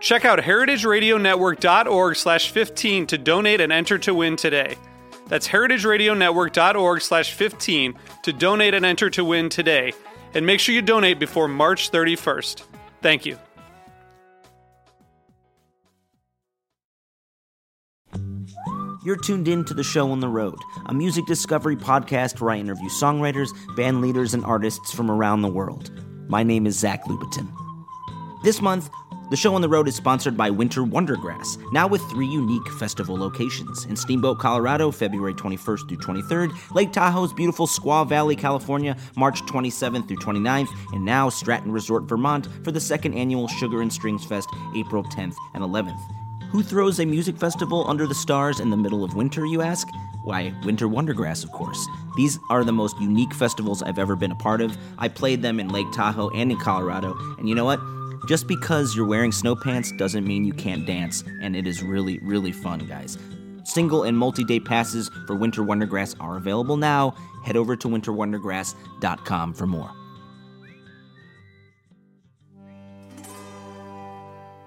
Check out heritageradionetwork.org slash 15 to donate and enter to win today. That's heritageradionetwork.org slash 15 to donate and enter to win today. And make sure you donate before March 31st. Thank you. You're tuned in to the show on the road, a music discovery podcast where I interview songwriters, band leaders, and artists from around the world. My name is Zach Lupetin. This month, the show on the road is sponsored by Winter Wondergrass, now with three unique festival locations in Steamboat, Colorado, February 21st through 23rd, Lake Tahoe's beautiful Squaw Valley, California, March 27th through 29th, and now Stratton Resort, Vermont for the second annual Sugar and Strings Fest, April 10th and 11th. Who throws a music festival under the stars in the middle of winter, you ask? Why, Winter Wondergrass, of course. These are the most unique festivals I've ever been a part of. I played them in Lake Tahoe and in Colorado, and you know what? Just because you're wearing snow pants doesn't mean you can't dance, and it is really, really fun, guys. Single and multi day passes for Winter Wondergrass are available now. Head over to winterwondergrass.com for more.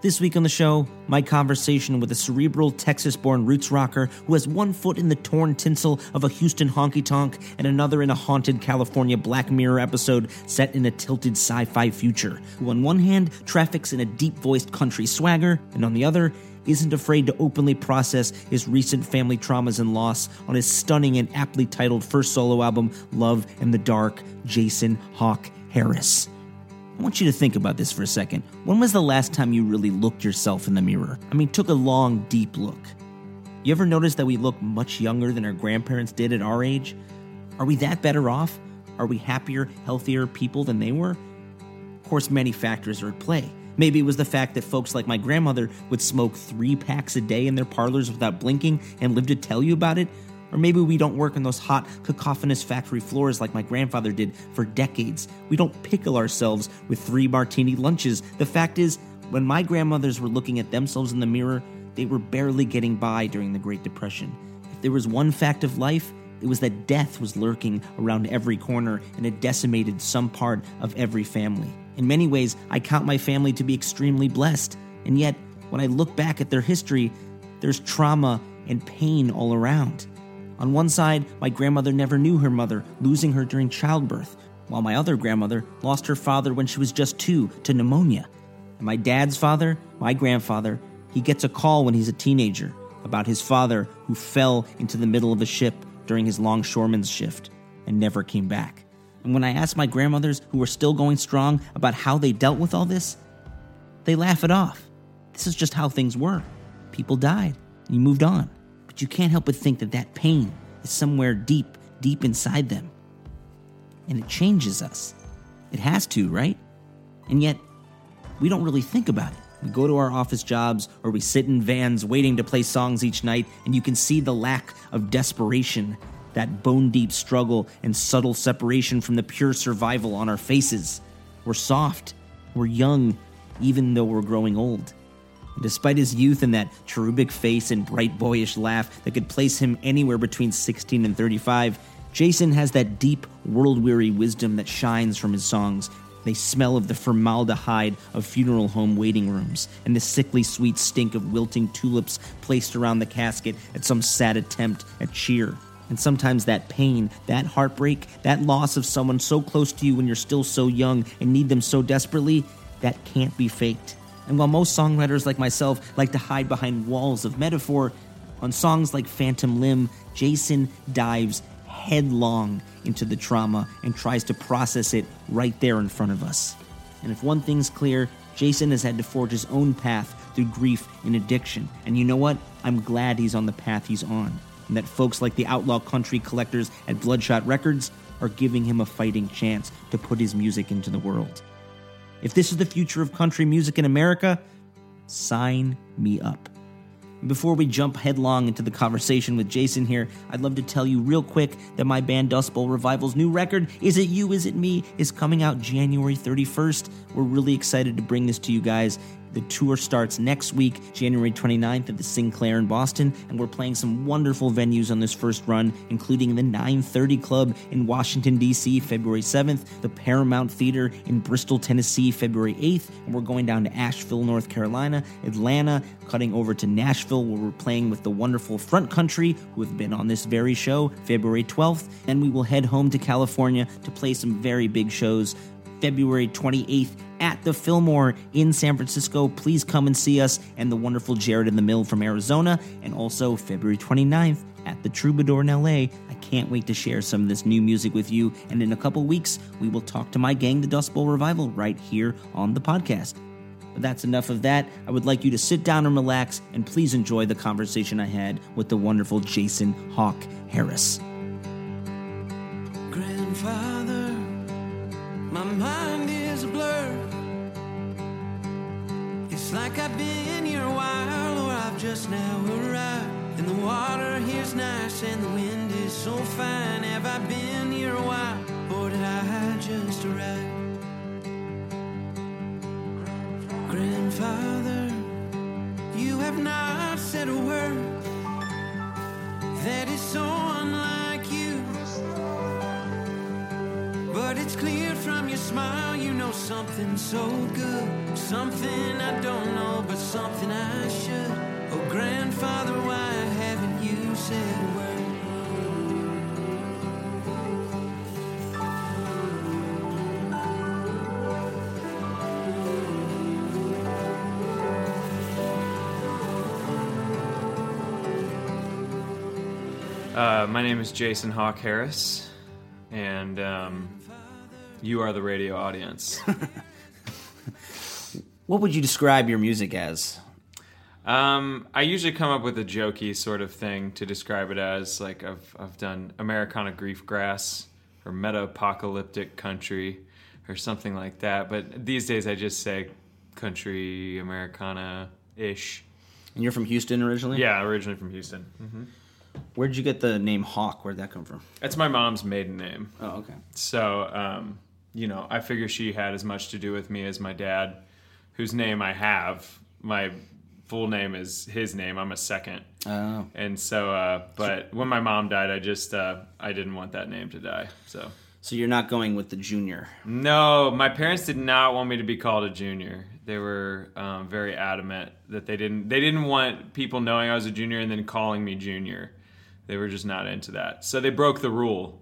This week on the show, my conversation with a cerebral Texas born roots rocker who has one foot in the torn tinsel of a Houston honky tonk and another in a haunted California Black Mirror episode set in a tilted sci fi future, who on one hand traffics in a deep voiced country swagger, and on the other, isn't afraid to openly process his recent family traumas and loss on his stunning and aptly titled first solo album, Love and the Dark, Jason Hawk Harris. I want you to think about this for a second. When was the last time you really looked yourself in the mirror? I mean, took a long, deep look. You ever notice that we look much younger than our grandparents did at our age? Are we that better off? Are we happier, healthier people than they were? Of course, many factors are at play. Maybe it was the fact that folks like my grandmother would smoke three packs a day in their parlors without blinking and live to tell you about it. Or maybe we don't work on those hot, cacophonous factory floors like my grandfather did for decades. We don't pickle ourselves with three martini lunches. The fact is, when my grandmothers were looking at themselves in the mirror, they were barely getting by during the Great Depression. If there was one fact of life, it was that death was lurking around every corner and it decimated some part of every family. In many ways, I count my family to be extremely blessed. And yet, when I look back at their history, there's trauma and pain all around. On one side, my grandmother never knew her mother, losing her during childbirth, while my other grandmother lost her father when she was just two to pneumonia. And my dad's father, my grandfather, he gets a call when he's a teenager about his father who fell into the middle of a ship during his longshoreman's shift and never came back. And when I ask my grandmothers who are still going strong about how they dealt with all this, they laugh it off. This is just how things were. People died, and you moved on you can't help but think that that pain is somewhere deep, deep inside them. And it changes us. It has to, right? And yet, we don't really think about it. We go to our office jobs or we sit in vans waiting to play songs each night, and you can see the lack of desperation, that bone deep struggle and subtle separation from the pure survival on our faces. We're soft, we're young, even though we're growing old. Despite his youth and that cherubic face and bright boyish laugh that could place him anywhere between 16 and 35, Jason has that deep, world weary wisdom that shines from his songs. They smell of the formaldehyde of funeral home waiting rooms and the sickly sweet stink of wilting tulips placed around the casket at some sad attempt at cheer. And sometimes that pain, that heartbreak, that loss of someone so close to you when you're still so young and need them so desperately, that can't be faked And while most songwriters like myself like to hide behind walls of metaphor, on songs like Phantom Limb, Jason dives headlong into the trauma and tries to process it right there in front of us. And if one thing's clear, Jason has had to forge his own path through grief and addiction. And you know what? I'm glad he's on the path he's on. And that folks like the outlaw country collectors at Bloodshot Records are giving him a fighting chance to put his music into the world. If this is the future of country music in America, sign me up. Before we jump headlong into the conversation with Jason here, I'd love to tell you real quick that my band Dust Bowl Revival's new record, Is It You, Is It Me, is coming out January 31st. We're really excited to bring this to you guys. The tour starts next week, January 29th at the Sinclair in Boston, and we're playing some wonderful venues on this first run, including the 930 Club in Washington, D.C., February 7th, the Paramount Theater in Bristol, Tennessee, February 8th, and we're going down to Asheville, North Carolina, Atlanta, cutting over to Nashville, where we're playing with the wonderful Front Country, who have been on this very show, February 12th. Then we will head home to California to play some very big shows February 28th at the Fillmore in San Francisco. Please come and see us and the wonderful Jared and the Mill from Arizona. And also February 29th at the Troubadour in LA. I can't wait to share some of this new music with you. And in a couple weeks, we will talk to my gang, the Dust Bowl Revival, right here on the podcast. But that's enough of that. I would like you to sit down and relax, and please enjoy the conversation I had with the wonderful Jason Hawk Harris. Grandfather, my mind is a blur. It's like I've been here a while, or I've just now arrived. And the water here's nice, and the wind is so fine. Have I been here a while, or did I just arrive? Grandfather, you have not said a word that is so unlike you. But it's clear from your smile you know something so good. Something I don't know, but something I should. Oh, grandfather, why haven't you said a word? Uh, my name is Jason Hawk Harris, and um, you are the radio audience. What would you describe your music as? um, I usually come up with a jokey sort of thing to describe it as. Like I've I've done Americana grief grass or meta apocalyptic country or something like that. But these days I just say country Americana ish. And you're from Houston originally? Yeah, originally from Houston. Where'd you get the name Hawk? Where'd that come from? That's my mom's maiden name. Oh, okay. So, um, you know, I figure she had as much to do with me as my dad, whose name I have. My full name is his name. I'm a second. Oh. And so, uh, but when my mom died, I just, uh, I didn't want that name to die. So, So you're not going with the junior. no, my parents did not want me to be called a junior. They were um, very adamant that they didn't, they didn't want people knowing I was a junior and then calling me junior. They were just not into that. So they broke the rule.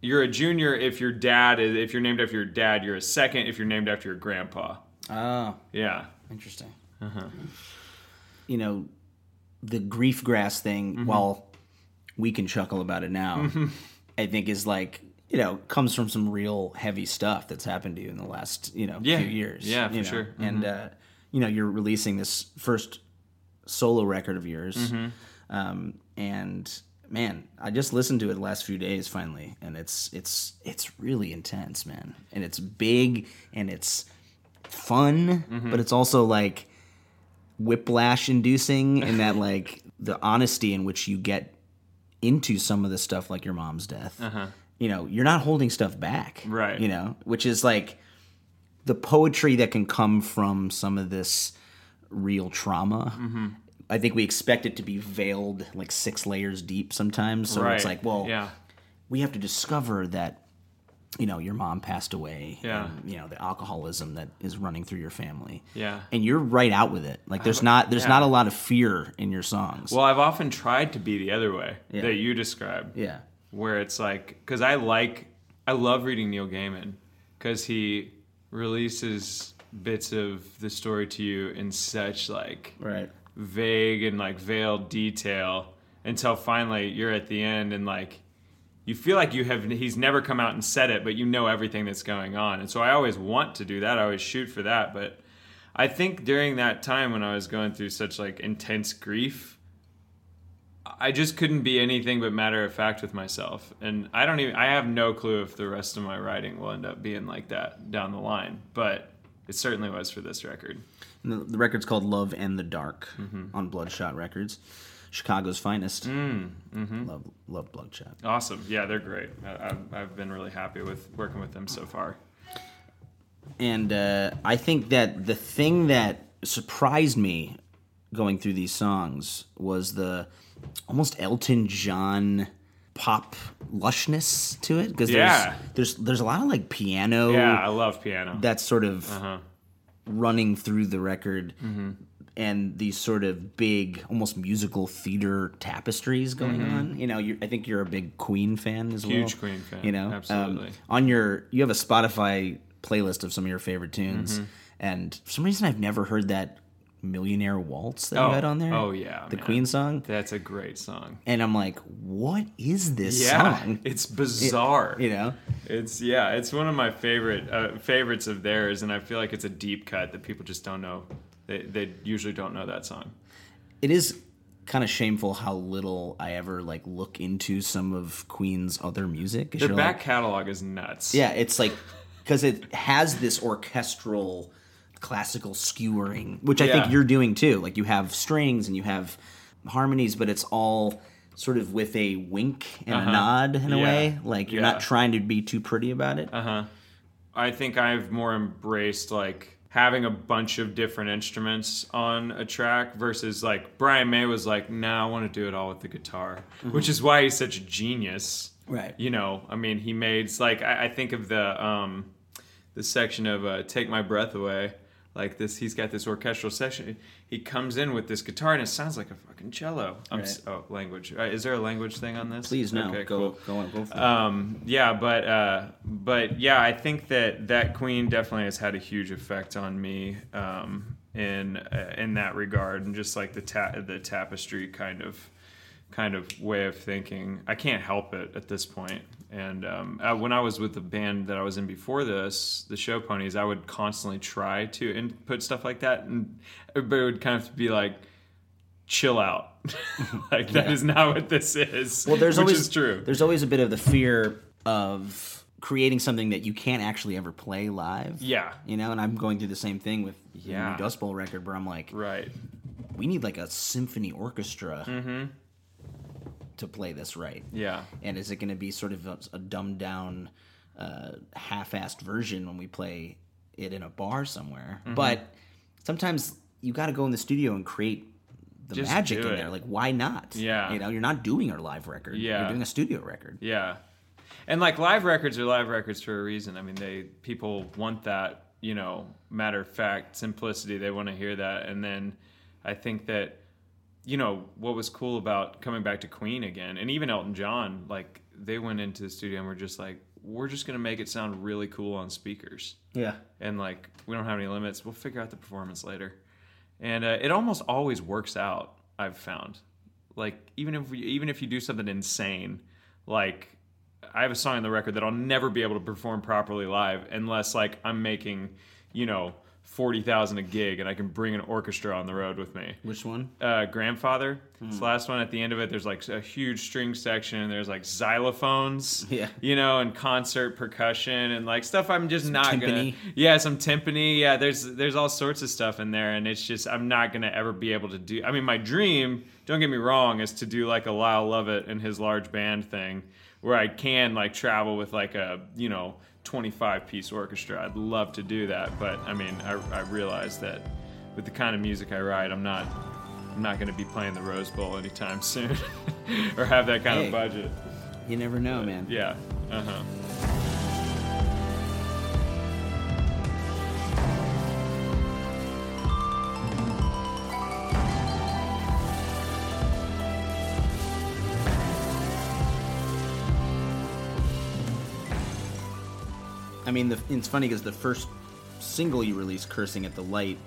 You're a junior if your dad is, if you're named after your dad. You're a second if you're named after your grandpa. Oh, Yeah. interesting. Uh-huh. You know, the grief grass thing, mm-hmm. while we can chuckle about it now, mm-hmm. I think is like, you know, comes from some real heavy stuff that's happened to you in the last, you know, Yeah. few years. Yeah, for know? sure. Mm-hmm. And, uh, you know, you're releasing this first solo record of yours. Um, and man, I just listened to it the last few days finally, and it's it's it's really intense, man. And it's big and it's fun, but it's also like whiplash inducing in that like the honesty in which you get into some of the stuff like your mom's death. You know, you're not holding stuff back. Right. You know, which is like the poetry that can come from some of this real trauma. Mm-hmm. I think we expect it to be veiled like six layers deep sometimes. So it's like, well, yeah. we have to discover that you know your mom passed away Yeah. and you know the alcoholism that is running through your family Yeah. and you're right out with it like there's not there's yeah. not a lot of fear in your songs Well, I've often tried to be the other way Yeah. that you described. yeah where it's like because I like I love reading Neil Gaiman because he releases bits of the story to you in such like Right. Vague and like veiled detail until finally you're at the end and like you feel like you have he's never come out and said it but you know everything that's going on. And so i always want to do that. I always shoot for that. But i think during that time when i was going through such like intense grief i just couldn't be anything but matter of fact with myself. And i don't even i have no clue if the rest of my writing will end up being like that down the line but it certainly was for this record The, the record's called Love and the Dark Mm-hmm. on Bloodshot Records. Chicago's finest. Mm, mm-hmm. Love, love Bloodshot. Awesome. Yeah, they're great. I, I've, I've been really happy with working with them so far. And uh, I think that the thing that surprised me going through these songs was the almost Elton John pop lushness to it because Yeah. there's, there's there's a lot of like piano Yeah, I love piano. that's sort of uh-huh. Running through the record Mm-hmm. and these sort of big almost musical theater tapestries going on you know I think you're a big Queen fan as well Mm-hmm. Huge Queen fan, you know Um, absolutely. on your you have a Spotify playlist of some of your favorite tunes Mm-hmm. and for some reason I've never heard that Millionaire Waltz that you had on there Oh yeah, the man. Queen song That's a great song. and I'm like what is this Yeah, song it's bizarre. you know It's yeah, it's one of my favorite uh, favorites of theirs, and I feel like it's a deep cut that people just don't know. They they usually don't know that song. it is kind of shameful how little I ever like look into some of Queen's other music. Their back like- catalog is nuts. yeah, it's like because it has this orchestral, classical skewering, which I Yeah. think you're doing too. Like you have strings and you have harmonies, but it's all sort of with a wink and a nod in a way. Like you're Yeah. not trying to be too pretty about it. Uh huh. I think I've more embraced like having a bunch of different instruments on a track versus like Brian May was like, "Nah, I want to do it all with the guitar," which is why he's such a genius. Right. You know, I mean, he made like I, I think of the um, the section of uh, "Take My Breath Away." Like this, he's got this orchestral section. He comes in with this guitar, and it sounds like a fucking cello. I'm s oh, language. Uh, is there a language thing on this? Please no, Okay, go cool. go on, go for it. Um, yeah, but uh, but yeah, I think that that Queen definitely has had a huge effect on me um, in uh, in that regard, and just like the ta- the tapestry kind of kind of way of thinking. I can't help it at this point. And um, uh, when I was with the band that I was in before this, the Show Ponies, I would constantly try to input stuff like that, and it would kind of be like. Chill out, like that is not what this is. Well, there's which always is true. There's always a bit of the fear of creating something that you can't actually ever play live. Yeah. You know, and I'm going through the same thing with the Yeah. new Dust Bowl record where I'm like, Right. we need like a symphony orchestra Mm-hmm. To play this right. Yeah. And is it going to be sort of a, a dumbed down, uh, half-assed version when we play it in a bar somewhere? Mm-hmm. But sometimes you got to go in the studio and create the Just magic in it. there. Like, why not? Yeah. You know, you're not doing our live record. Yeah. You're doing a studio record. Yeah. And like live records are live records for a reason. I mean, they people want that, you know, matter of fact simplicity. They want to hear that. And then I think that you know, what was cool about coming back to Queen again and even Elton John, like they went into the studio and were just like we're just going to make it sound really cool on speakers. Yeah. and like we don't have any limits. We'll figure out the performance later, and uh, it almost always works out. I've found, like even if we, even if you do something insane, like I have a song on the record that I'll never be able to perform properly live unless like I'm making, you know, forty thousand a gig and I can bring an orchestra on the road with me Which one? uh, grandfather. It's the last one. At the end of it, there's like a huge string section. And there's like xylophones, Yeah. you know, and concert percussion and like stuff. I'm just not gonna. Yeah, some timpani. Yeah, there's there's all sorts of stuff in there, and it's just I'm not gonna ever be able to do. I mean, my dream, don't get me wrong, is to do like a Lyle Lovett and his large band thing, where I can like travel with like a you know 25 piece orchestra. I'd love to do that, but I mean, I I realize that with the kind of music I write, I'm not. I'm not going to be playing the Rose Bowl anytime soon, or have that kind Hey. of budget. You never know, man. Yeah. Uh huh. Mean, the, it's funny because the first single you released, "Cursing at the Light,"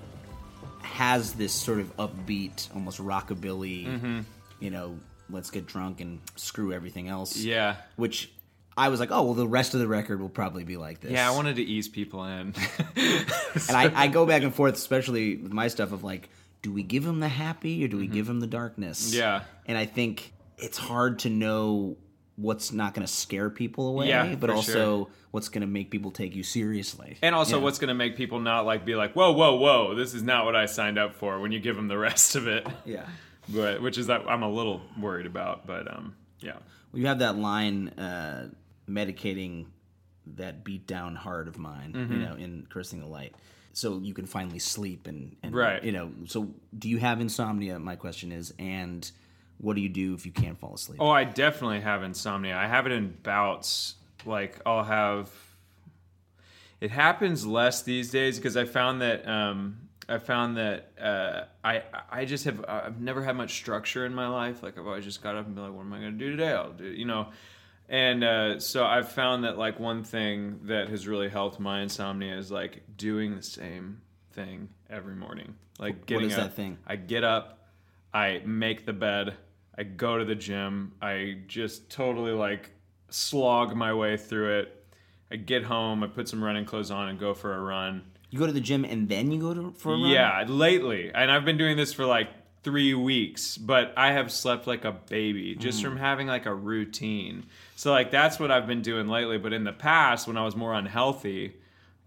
has this sort of upbeat, almost rockabilly. Mm-hmm. You know, let's get drunk and screw everything else. Yeah. Which I was like, oh well, the rest of the record will probably be like this. Yeah, I wanted to ease people in. and I, I go back and forth, especially with my stuff of like, do we give him the happy or do we give him the darkness? Mm-hmm. Yeah. And I think it's hard to know what's not going to scare people away, Yeah, but also sure. what's going to make people take you seriously. And also, Yeah. what's going to make people not like be like, whoa, whoa, whoa, this is not what I signed up for when you give them the rest of it. yeah. But which is that I'm a little worried about, but um, yeah, Well, you have that line uh, medicating that beat down heart of mine, Mm-hmm. you know, in Cursing the Light. So you can finally sleep and, and Right. you know. So do you have insomnia? My question is, and what do you do if you can't fall asleep? Oh, I definitely have insomnia. I have it in bouts. Like I'll have. It happens less these days because I found that um, I found that uh, I I just have I've never had much structure in my life. Like I've always just got up and be like, what am I going to do today? I'll do you know. And uh, so I've found that like one thing that has really helped my insomnia is like doing the same thing every morning. Like getting is up. that thing? I get up, I make the bed, I go to the gym, I just totally like slog my way through it. I get home, I put some running clothes on and go for a run. You go to the gym and then you go to for a run? Yeah, lately. And I've been doing this for like three weeks, but I have slept like a baby just from mm. having like a routine. So, like, that's what I've been doing lately. But in the past, when I was more unhealthy,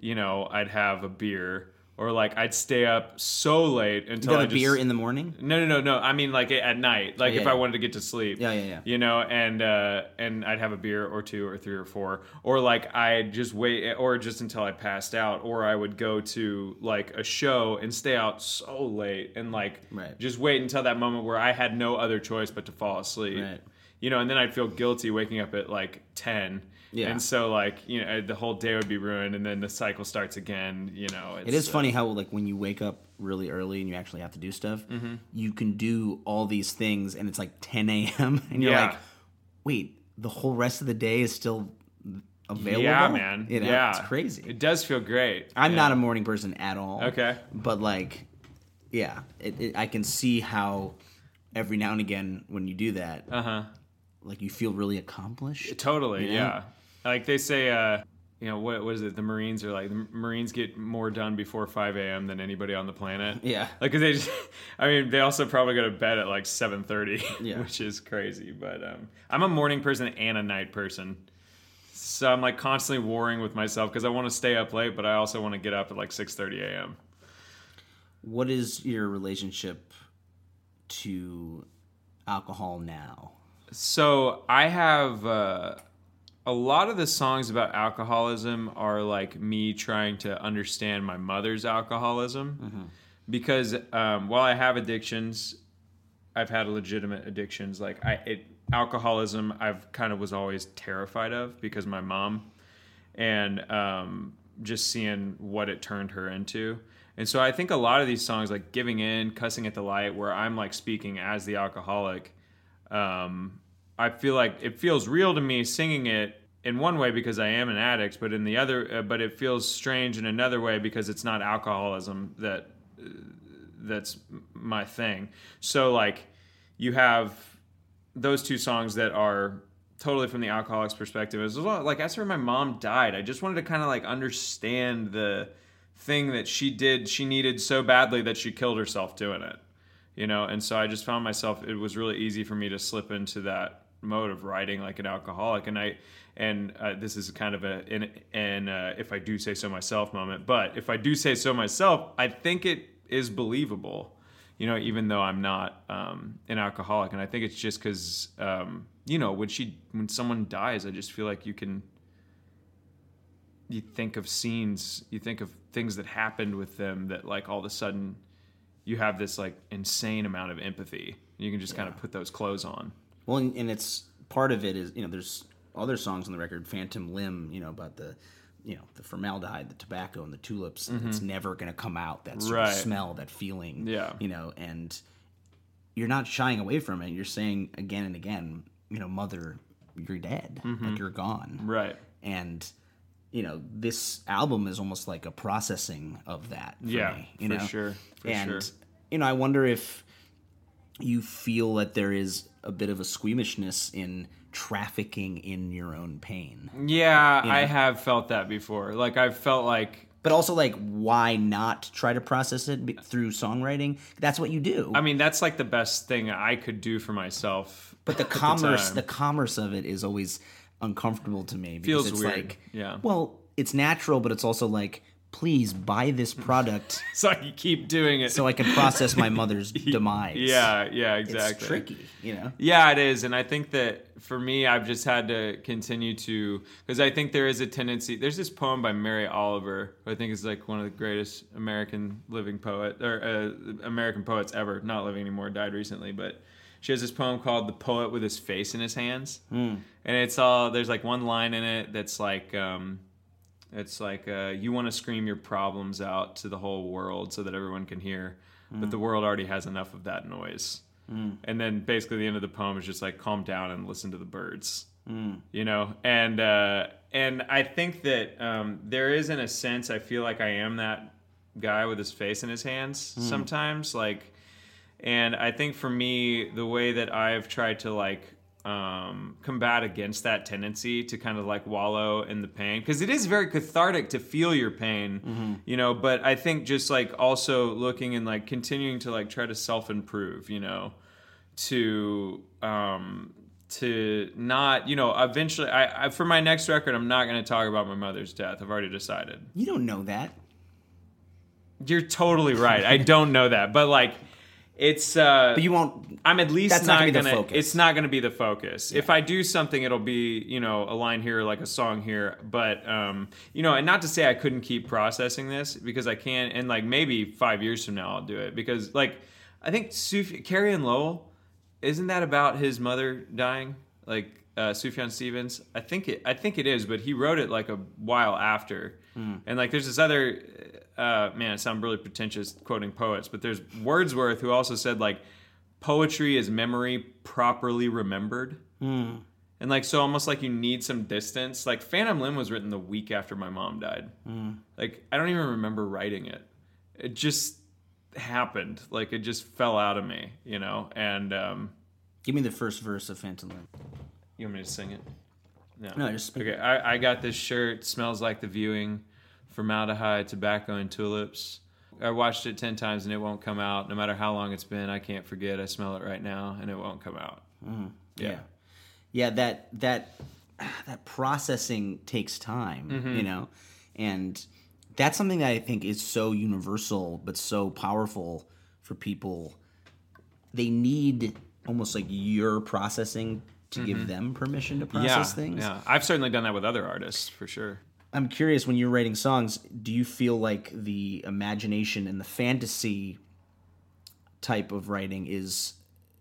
you know, I'd have a beer or like I'd stay up so late You until got I a just, beer in the morning? no, no, no, no. I mean, like at night, like Yeah, if yeah. I wanted to get to sleep. Yeah, yeah, yeah. You know, and uh, and I'd have a beer or two or three or four, or like I'd just wait, or just until I passed out, or I would go to like a show and stay out so late and like Right. just wait until that moment where I had no other choice but to fall asleep. Right. You know, and then I'd feel guilty waking up at like ten. Yeah. And so like you know the whole day would be ruined, and then the cycle starts again. You know, it's, It is uh, funny how like when you wake up really early and you actually have to do stuff, Mm-hmm. you can do all these things and it's like 10 a.m. and you're Yeah. like, wait, the whole rest of the day is still available. Yeah, man. You know, yeah, it's crazy. It does feel great. I'm Yeah. not a morning person at all. Okay. but like, yeah, it, it, I can see how every now and again when you do that, Uh huh. Like you feel really accomplished. Totally, You know? yeah. Like they say, uh, you know, what, what is it? The Marines are like, the Marines get more done before 5 a.m. than anybody on the planet. Yeah. like cause they just, I mean, they also probably go to bed at like 7.30, Yeah. which is crazy. But um, I'm a morning person and a night person. So I'm like constantly warring with myself because I want to stay up late, but I also want to get up at like 6.30 a.m. What is your relationship to alcohol now? So I have uh, a lot of the songs about alcoholism are like me trying to understand my mother's alcoholism because um, while I have addictions, I've had legitimate addictions. Like I, it, alcoholism, I've kind of was always terrified of because my mom and um, just seeing what it turned her into. And so I think a lot of these songs, like "Giving In," "Cussing at the Light," where I'm like speaking as the alcoholic, um, I feel like it feels real to me singing it in one way because I am an addict, but in the other, uh, but it feels strange in another way because it's not alcoholism that uh, that's my thing. So like you have those two songs that are totally from the alcoholic's perspective as well. Like where my mom died. I just wanted to kind of like understand the thing that she did. She needed so badly that she killed herself doing it. You know, and so I just found myself. It was really easy for me to slip into that mode of writing like an alcoholic, and I. And uh, this is kind of a an, an uh, if I do say so myself moment, but if I do say so myself, I think it is believable you know, even though I'm not um, an alcoholic. And I think it's just because, um, you know, when she, when someone dies, I just feel like you can, you think of scenes, you think of things that happened with them that like all of a sudden you have this like insane amount of empathy. You can just kind of put those clothes on. Well, and, it's part of it is you know there's other songs on the record, Phantom Limb, you know about the you know the formaldehyde, the tobacco, and the tulips. It's never going to come out. That sort Mm-hmm. Right. of smell, that feeling. Yeah. You know, and you're not shying away from it. You're saying again and again, you know, mother, you're dead. Like you're gone. Mm-hmm. Right. And you know, this album is almost like a processing of that. For Yeah, me, you for know? sure, for and sure. you know, I wonder if you feel that there is a bit of a squeamishness in trafficking in your own pain. Yeah, I have felt that before. Like I've felt like But also, like, why not try to process it through songwriting? That's what you do. I mean that's like the best thing I could do for myself. but the commerce, time. the, commerce of it is always uncomfortable to me. Because Feels it's weird, Like, yeah. Well, it's natural, but it's also like, please buy this product so I can keep doing it. so I can process my mother's demise. yeah, yeah, it's exactly. tricky, you know. Yeah, it is, and I think that for me, I've just had to continue to because I think there is a tendency. There's this poem by Mary Oliver, who I think is like one of the greatest American living poet or uh, American poets ever. Not living anymore, died recently, but she has this poem called "The Poet with His Face in His Hands," and it's all there's like one line in it that's like. Um, it's like uh, you want to scream your problems out to the whole world so that everyone can hear, but the world already has enough of that noise. And then basically the end of the poem is just like calm down and listen to the birds. You know, and uh, and I think that um, there is in a sense I feel like I am that guy with his face in his hands sometimes like and I think for me, the way that I've tried to like um, combat against that tendency to kind of like wallow in the pain, because it is very cathartic to feel your pain, you know. But I think just like also looking and like continuing to like try to self improve, you know, to um, to not, you know, eventually. I, I for my next record, I'm not going to talk about my mother's death. I've already decided. You don't know that. You're totally right. I don't know that, but like. It's uh But you won't. I'm at least That's not not, gonna gonna. the focus. It's not gonna be the focus. If I do something, it'll be you know a line here, like a song here. But um, you know, and not to say I couldn't keep processing this because I can, and like maybe five years from now I'll do it because like I think Suf- Carrie and Lowell, isn't that about his mother dying? Like uh, Sufjan Stevens, I think it. I think it is, but he wrote it like a while after. And like, there's this other uh, man. It sounds really pretentious quoting poets, but there's Wordsworth who also said like, poetry is memory properly remembered. And like, so almost like you need some distance. Like, Phantom Limb was written the week after my mom died. Like, I don't even remember writing it. It just happened. Like, it just fell out of me, you know. And um, Give me the first verse of Phantom Limb. you want me to sing it? No, No, just speak. okay. I, I got this shirt. Smells like the viewing, formaldehyde, tobacco, and tulips. I watched it ten times and it won't come out. No matter how long it's been, I can't forget. I smell it right now and it won't come out. Yeah. Yeah, that that that processing takes time, Mm-hmm. you know. And that's something that I think is so universal but so powerful for people. They need almost like your processing to give them permission to process Mm-hmm. yeah, things. yeah. I've certainly done that with other artists for sure. I'm curious when you're writing songs, do you feel like the imagination and the fantasy type of writing is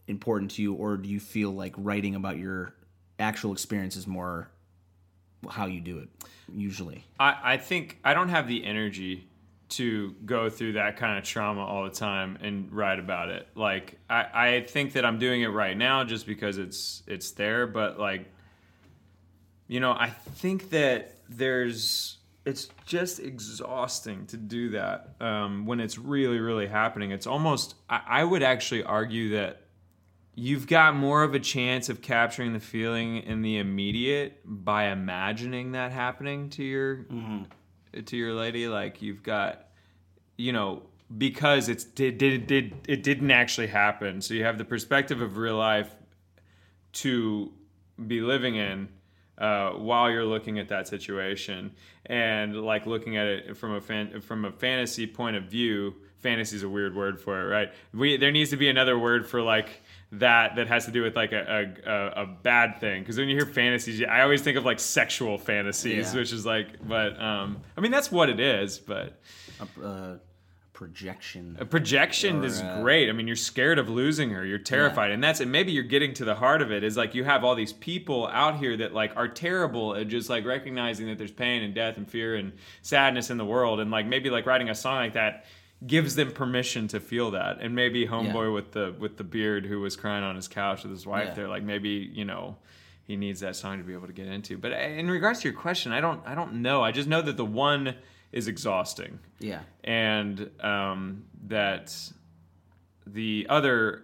important to you, or do you feel like writing about your actual experience is more how you do it usually? I, I think I don't have the energy to go through that kind of trauma all the time and write about it. Like I, I think that I'm doing it right now just because it's it's there, but like you know, I think that there's it's just exhausting to do that um, when it's really really happening. It's almost I, I would actually argue that you've got more of a chance of capturing the feeling in the immediate by imagining that happening to your to your lady. Like you've got you know because it's did did did it didn't actually happen. So you have the perspective of real life to be living in uh, while you're looking at that situation and like looking at it from a fan, from a fantasy point of view fantasy is a weird word for it right we there needs to be another word for like that that has to do with like a a, a, bad thing because when you hear fantasies I always think of like sexual fantasies Yeah. which is like but um I mean that's what it is but A, uh, projection. a projection Or, is uh, great. I mean, you're scared of losing her. You're terrified, and that's and maybe you're getting to the heart of it. Is like you have all these people out here that like are terrible at just like recognizing that there's pain and death and fear and sadness in the world, and like maybe like writing a song like that gives them permission to feel that. And maybe homeboy Yeah. with the with the beard who was crying on his couch with his wife Yeah. there, like maybe you know he needs that song to be able to get into. But in regards to your question, I don't I don't know. I just know that the one is exhausting Yeah. and um, that the other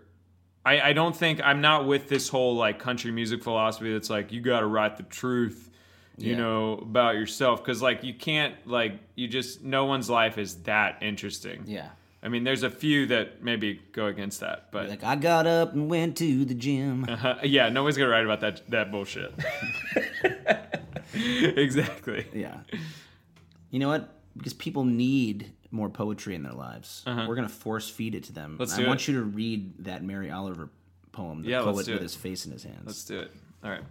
I, I don't think i'm not with this whole like country music philosophy that's like you gotta write the truth you Yeah. know about yourself because like you can't like you just no one's life is that interesting Yeah. i mean there's a few that maybe go against that but Like I got up and went to the gym. uh, yeah nobody's gonna write about that that bullshit exactly Yeah. You know what? Because people need more poetry in their lives. We're gonna force feed it to them. Uh-huh. Let's I do want you to read that Mary Oliver poem, the Yeah, let's poet do with it. his face in his hands. Let's do it. All right.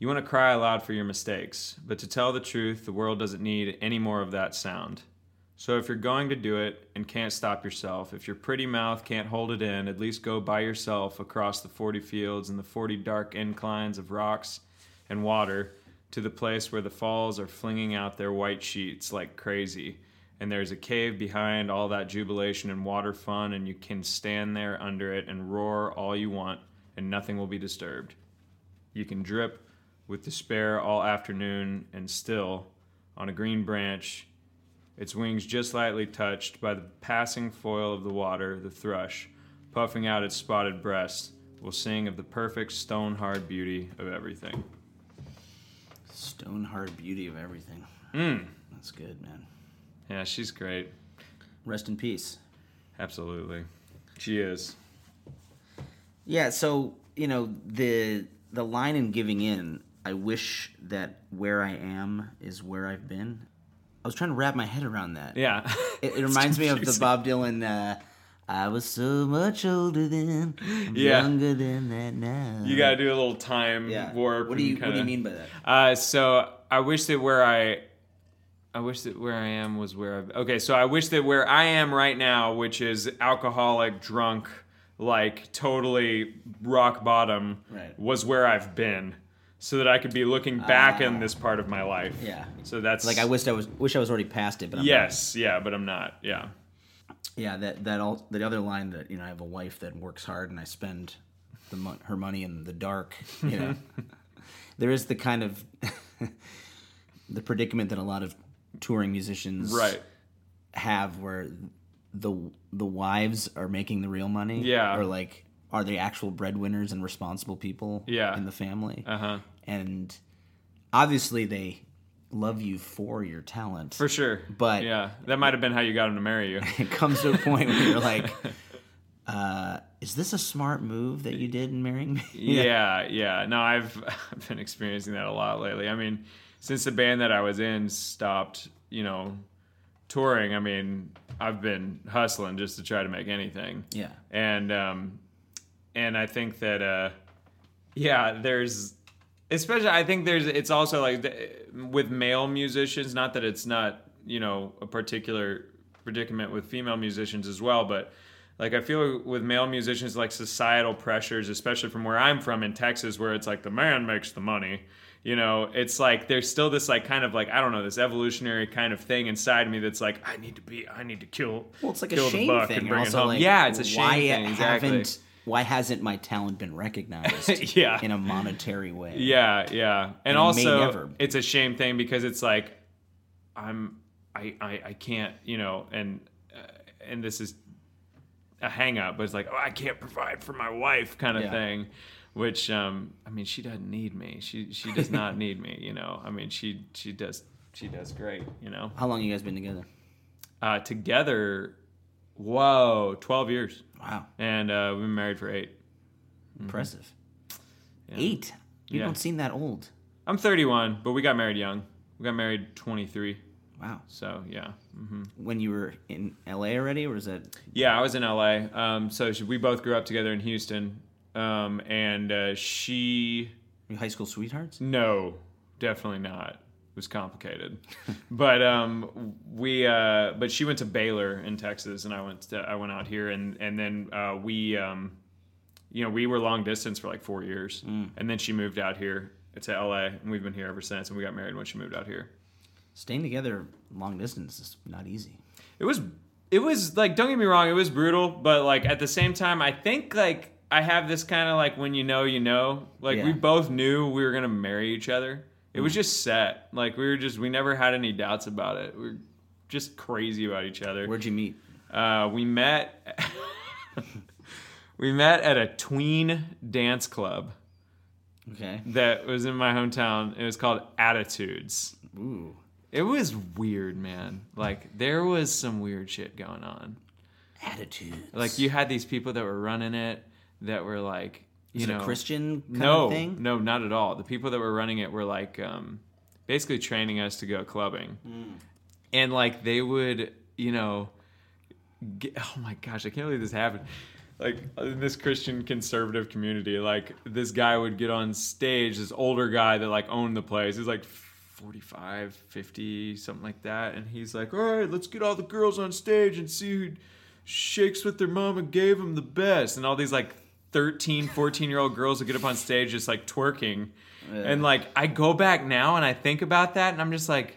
You want to cry aloud for your mistakes, but to tell the truth, the world doesn't need any more of that sound. So if you're going to do it and can't stop yourself, if your pretty mouth can't hold it in, at least go by yourself across the 40 fields and the 40 dark inclines of rocks and water to the place where the falls are flinging out their white sheets like crazy. And there's a cave behind all that jubilation and water fun, and you can stand there under it and roar all you want, and nothing will be disturbed. You can drip with despair all afternoon, and still, on a green branch, its wings just lightly touched by the passing foil of the water, the thrush, puffing out its spotted breast, will sing of the perfect stone hard beauty of everything. Stone hard beauty of everything. Mm. That's good, man. Yeah, she's great. Rest in peace. Absolutely. She is. Yeah, so you know the the line in giving in. I wish that where I am is where I've been. I was trying to wrap my head around that. Yeah. It, it reminds me of the. Bob Dylan. Uh, I was so much older then, Yeah. younger than that now. You gotta do a little time yeah. warp. What do you and What do you mean by that? Uh, so I wish that where I, I wish that where I am was where I. Okay, so I wish that where I am right now, which is alcoholic, drunk, like totally rock bottom, Right. was where I've been, so that I could be looking back in this part of my life. Ah. Yeah. So that's Like I wish I was wish I was already past it, but I'm yes, yeah, but I'm not. Yeah. Yeah, that that all the other line that you know I have a wife that works hard and I spend the mon- her money in the dark. You know, there is the kind of the predicament that a lot of touring musicians Right. have where the the wives are making the real money. Yeah. Or like are they actual breadwinners and responsible people Yeah. in the family? Uh huh. And obviously they love you for your talent. For sure. But- yeah, that might have been how you got him to marry you. it comes to a point where you're like, uh, is this a smart move that you did in marrying me? yeah, yeah. No, I've I've been experiencing that a lot lately. I mean, since the band that I was in stopped, you know, touring, I mean, I've been hustling just to try to make anything. Yeah. And um and I think that uh yeah, there's especially I think there's it's also like the- with male musicians, not that it's not, you know, a particular predicament with female musicians as well, but like I feel with male musicians like societal pressures, especially from where I'm from in Texas where it's like the man makes the money. You know, it's like there's still this like kind of like I don't know this evolutionary kind of thing inside me that's like I need to be I need to kill Well, it's like a shame thing. and bring it also, home. like, yeah, it's a shame why thing exactly. Haven't, why hasn't my talent been recognized Yeah. in a monetary way? Yeah, yeah, and, And also it's a shame thing because it's like I'm I I, I can't you know and uh, and this is a hang up, but it's like oh I can't provide for my wife kind of Yeah. thing, which um I mean she doesn't need me she she does not need me you know I mean she she does she does great you know How long you guys been together? uh, together whoa twelve years Wow, and uh, we've been married for eight. impressive. Yeah. Eight. You Yeah. don't seem that old. I'm 31, but we got married young. We got married 23. Wow. So yeah, hmm When you were in LA already, or was that? yeah. I was in LA. Um, so she, we both grew up together in Houston. Um, and uh, she, Your high school sweethearts? no, definitely not. Was complicated. but um, we, uh, but she went to Baylor in Texas, and I went, to, I went out here, and and then uh, we, um, you know, we were long distance for like four years, and then she moved out here to LA, and we've been here ever since. And we got married when she moved out here. Staying together long distance is not easy. It was it was like don't get me wrong, it was brutal, but like at the same time, I think like I have this kind of like when you know, you know. Like we both knew we were gonna marry each other. It was just set. Like we were just we never had any doubts about it. We are just crazy about each other. Where'd you meet? Uh, we met. we met at a tween dance club Okay. that was in my hometown. It was called Attitudes. Ooh. It was weird, man. Like there was some weird shit going on. Attitudes. Like you had these people that were running it that were like, you know, a Christian kind no, of thing? no, not at all. The people that were running it were like, um, basically training us to go clubbing, Hmm. and like they would, you know, get, oh my gosh, I can't believe this happened. Like in this Christian conservative community, like this guy would get on stage, this older guy that like owned the place. He's like 45, 50, something like that. And he's like, all right, let's get all the girls on stage and see who shakes what their mama gave them the best. And all these like 13, 14 year old girls would get up on stage just like twerking. And like I go back now and I think about that and I'm just like,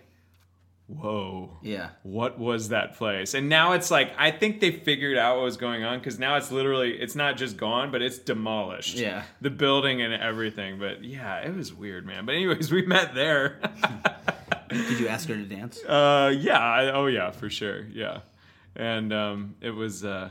whoa. Yeah. what was that place? And now it's like i think they figured out what was going on because now it's literally it's not just gone but it's demolished. Yeah. the building and everything but yeah it was weird man. But anyways we met there. Did you ask her to dance? uh yeah I, oh yeah for sure yeah. And um it was uh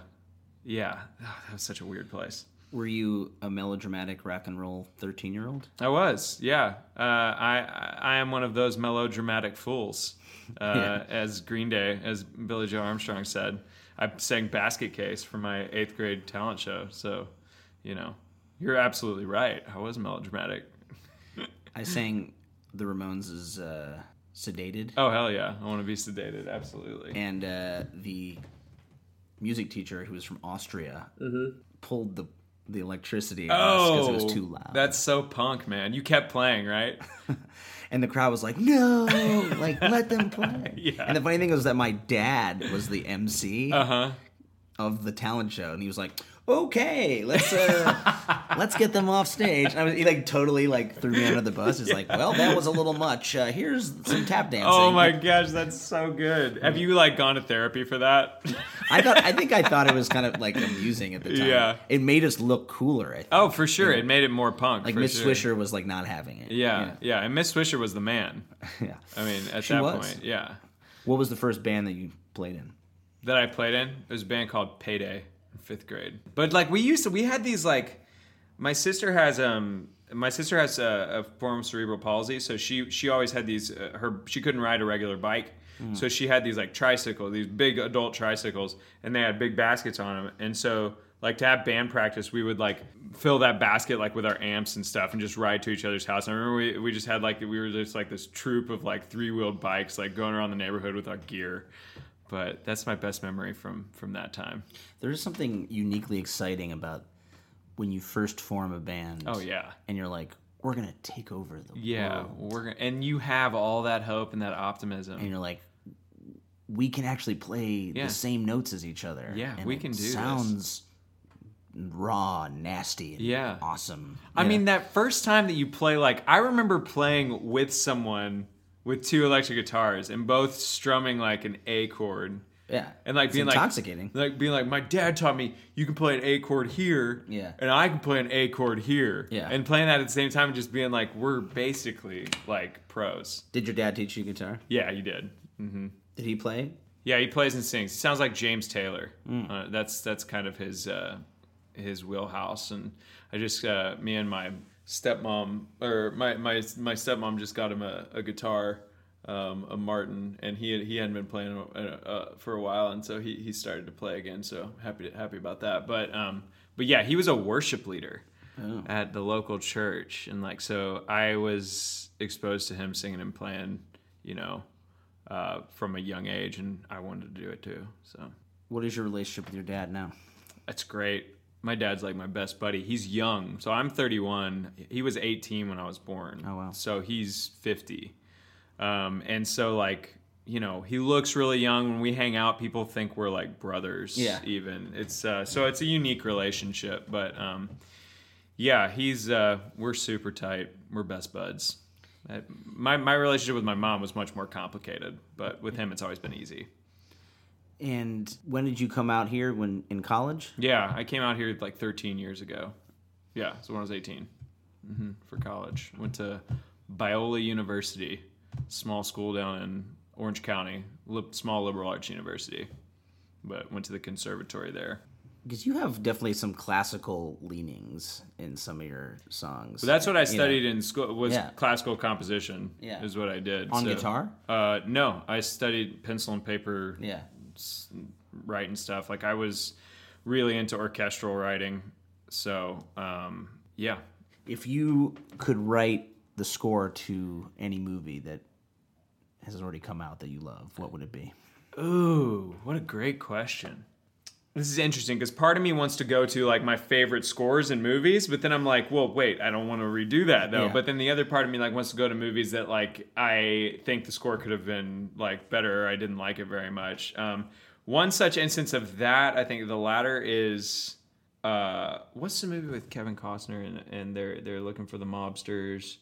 yeah. Oh, that was such a weird place Were you a melodramatic rock and roll 13 year old? I was, yeah. Uh, I I am one of those melodramatic fools, uh, Yeah. as Green Day, as Billie Joe Armstrong said. I sang Basket Case for my eighth grade talent show, so you know, you're absolutely right. I was melodramatic. I sang the Ramones' uh, Sedated, Oh hell yeah, I want to be sedated, absolutely. and uh, the music teacher who was from Austria pulled the the electricity because Oh, it was too loud. That's so punk, man. You kept playing, right? and the crowd was like, "No, like let them play." Yeah. And the funny thing was that my dad was the MC Uh huh. of the talent show, and he was like, "Okay, let's uh, let's get them off stage." And I was, he like totally like threw me under the bus. He's like, "Well, that was a little much. Uh, here's some tap dancing." Oh my gosh, that's so good. Have you like gone to therapy for that? I thought I think I thought it was kind of like amusing at the time. Yeah. it made us look cooler. I think. oh, for sure. It made it more punk. like Miss sure. Swisher was like not having it. Yeah, yeah, and Miss Swisher was the man. yeah. I mean, at She that was. point, yeah. What was the first band that you played in? That I played in it was a band called Payday fifth grade. But like we used to, we had these like, my sister has um, my sister has a, a form of cerebral palsy, so she she always had these. Uh, her she couldn't ride a regular bike, so she had these like tricycles, these big adult tricycles, and they had big baskets on them, and so. Like to have band practice, we would like fill that basket like with our amps and stuff, and just ride to each other's house. I remember we, we just had like we were just like this troop of like three wheeled bikes, like going around the neighborhood with our gear. But that's my best memory from from that time. There is something uniquely exciting about when you first form a band. Oh yeah, and you're like, we're gonna take over the yeah. world. We're gonna, and you have all that hope and that optimism. and you're like, we can actually play Yeah. the same notes as each other. Yeah, and we it can do this. Sounds raw, nasty, and Yeah. awesome. I Yeah. mean, that first time that you play, like I remember playing with someone with two electric guitars and both strumming like an A chord. yeah, And like It's being intoxicating. like, like being like, my dad taught me you can play an A chord here, Yeah. and I can play an A chord here, Yeah. and playing that at the same time, and just being like, we're basically like pros. Did your dad teach you guitar? Yeah, you did. Mm-hmm. Did he play? Yeah, he plays and sings. He sounds like James Taylor. Hmm. Uh, that's that's kind of his uh, his wheelhouse. And I just uh, me and my stepmom or my my my stepmom just got him a, a guitar, um, a Martin, and he he hadn't been playing uh, uh, for a while, and so he, he started to play again. So happy to, happy about that. But um, but yeah, he was a worship leader Oh. at the local church, and like so I was exposed to him singing and playing, you know. Uh, from a young age, and I wanted to do it too. So What is your relationship with your dad now? that's great. My dad's like my best buddy. He's young, so I'm 31. He was 18 when I was born. Oh, wow. So he's 50, um, and so like you know he looks really young. When we hang out, people think we're like brothers. Yeah. Even it's uh, so it's a unique relationship, but um, yeah, he's uh, we're super tight. We're best buds. Uh, My my relationship with my mom was much more complicated, but with him, it's always been easy. And when did you come out here? When in college? Yeah, I came out here like 13 years ago. Yeah, so when I was 18 hmm for college. Went to Biola University, small school down in Orange County, li- small liberal arts university, but went to the conservatory there. Because you have definitely some classical leanings in some of your songs. But that's what I You know, studied in school was Yeah. classical composition. Yeah. is what I did On So- guitar? Uh, no, I studied pencil and paper Yeah. Writing stuff. Like I was really into orchestral writing. So um, yeah, If you could write the score to any movie that has already come out that you love, what would it be? Ooh, what a great question. This is interesting because part of me wants to go to like my favorite scores in movies, but then I'm like, well, wait, I don't want to redo that though. Yeah. But then the other part of me like wants to go to movies that like I think the score could have been like better. Or I didn't like it very much. Um, one such instance of that, I think the latter is uh, what's the movie with Kevin Costner and, and they're they're looking for the mobsters.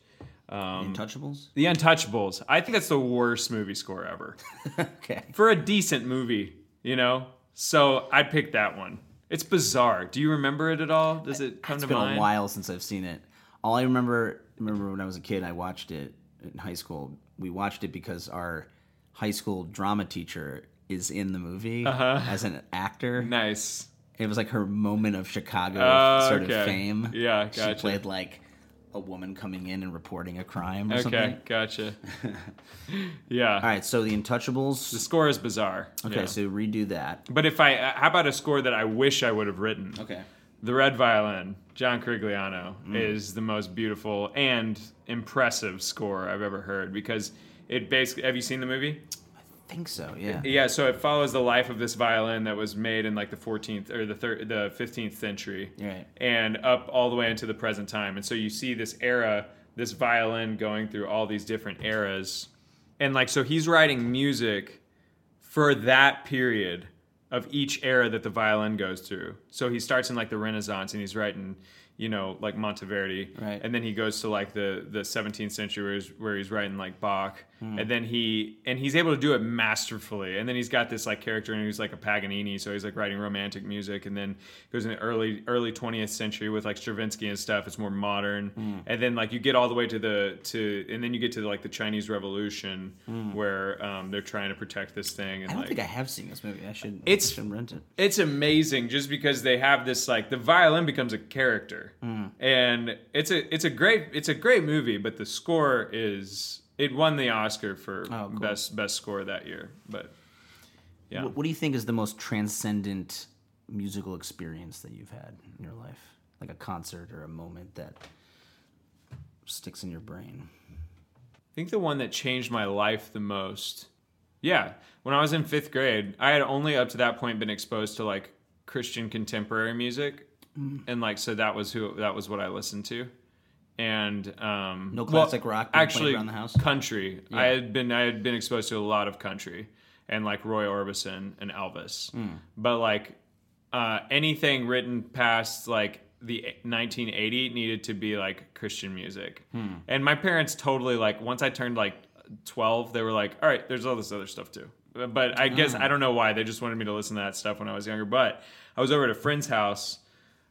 Um, Untouchables? the Untouchables. I think that's the worst movie score ever okay. for a decent movie, you know. So I'd pick that one. It's bizarre. Do you remember it at all? Does it come It's to been mind? a while since I've seen it. All I remember remember when I was a kid, I watched it in high school. We watched it because our high school drama teacher is in the movie Uh-huh. as an actor. Nice. It was like her moment of Chicago Oh, sort okay. of fame. Yeah, She played like a woman coming in and reporting a crime or Okay, something. gotcha. yeah. All right, so the Untouchables. The score is bizarre. Okay, yeah. so redo that. but if I, uh, how about a score that I wish I would have written? Okay. The Red Violin, John Corigliano, Mm. is the most beautiful and impressive score I've ever heard because it basically. Have you seen the movie? I think so, yeah. Yeah, so it follows the life of this violin that was made in like the 14th or the thir- the 15th century, Right. and up all the way into the present time. And so you see this era, this violin going through all these different eras, and like so he's writing music for that period of each era that the violin goes through. So he starts in like the Renaissance, and he's writing. You know, like Monteverdi, Right. and then he goes to like the the 17th century where he's, where he's writing like Bach, Hmm. and then he and he's able to do it masterfully. And then he's got this like character, and he's like a Paganini, so he's like writing romantic music. And then goes in the early early 20th century with like Stravinsky and stuff. It's more modern. Hmm. And then like you get all the way to the to, and then you get to like the Chinese Revolution, where um, they're trying to protect this thing. And Hmm. I don't like, think I have seen this movie. I should, It's- I should rent it. it's amazing just because they have this like the violin becomes a character and it's a it's a great it's a great movie but the score is it won the oscar for Oh, cool. best best score that year but yeah What, what do you think is the most transcendent musical experience that you've had in your life? Like a concert or a moment that sticks in your brain? i think the one that changed my life the most yeah when i was in fifth grade i had only up to that point been exposed to like christian contemporary music mm. and like so that was who that was what i listened to and um No well, classic rock actually around the house? country i had been i had been exposed to a lot of country and like roy orbison and elvis Hmm. but like uh anything written past like the 1980 needed to be like christian music Hmm. and my parents totally like once i turned like 12 they were like all right there's all this other stuff too but i guess Hmm. i don't know why they just wanted me to listen to that stuff when i was younger but i was over at a friend's house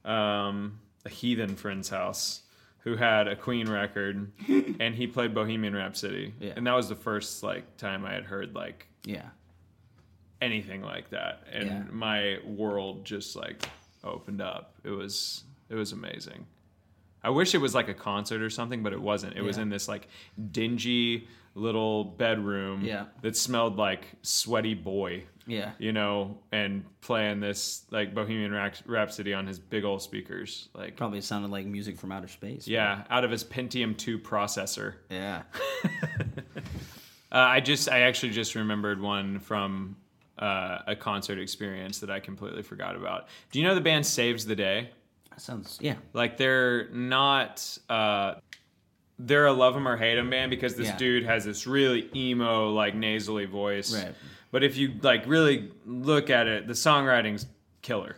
um, a heathen friend's house who had a Queen record, and he played Bohemian Rhapsody, Yeah. and that was the first like time I had heard like Yeah. anything like that, and Yeah. my world just like opened up. It was it was amazing. I wish it was like a concert or something, but it wasn't. It was in this like dingy little bedroom Yeah. that smelled like sweaty boy Yeah. you know, and playing this like Bohemian Rhapsody on his big old speakers. Like, Probably sounded like music from outer space. yeah, out of his Pentium 2 processor. Yeah. Uh, I just, I actually just remembered one from uh, a concert experience that I completely forgot about. Do you know the band Saves the Day? That sounds, yeah. Like, they're not. Uh, they're a love 'em or hate 'em band because this Yeah. dude has this really emo, like nasally voice. Right. But if you like really look at it, the songwriting's killer.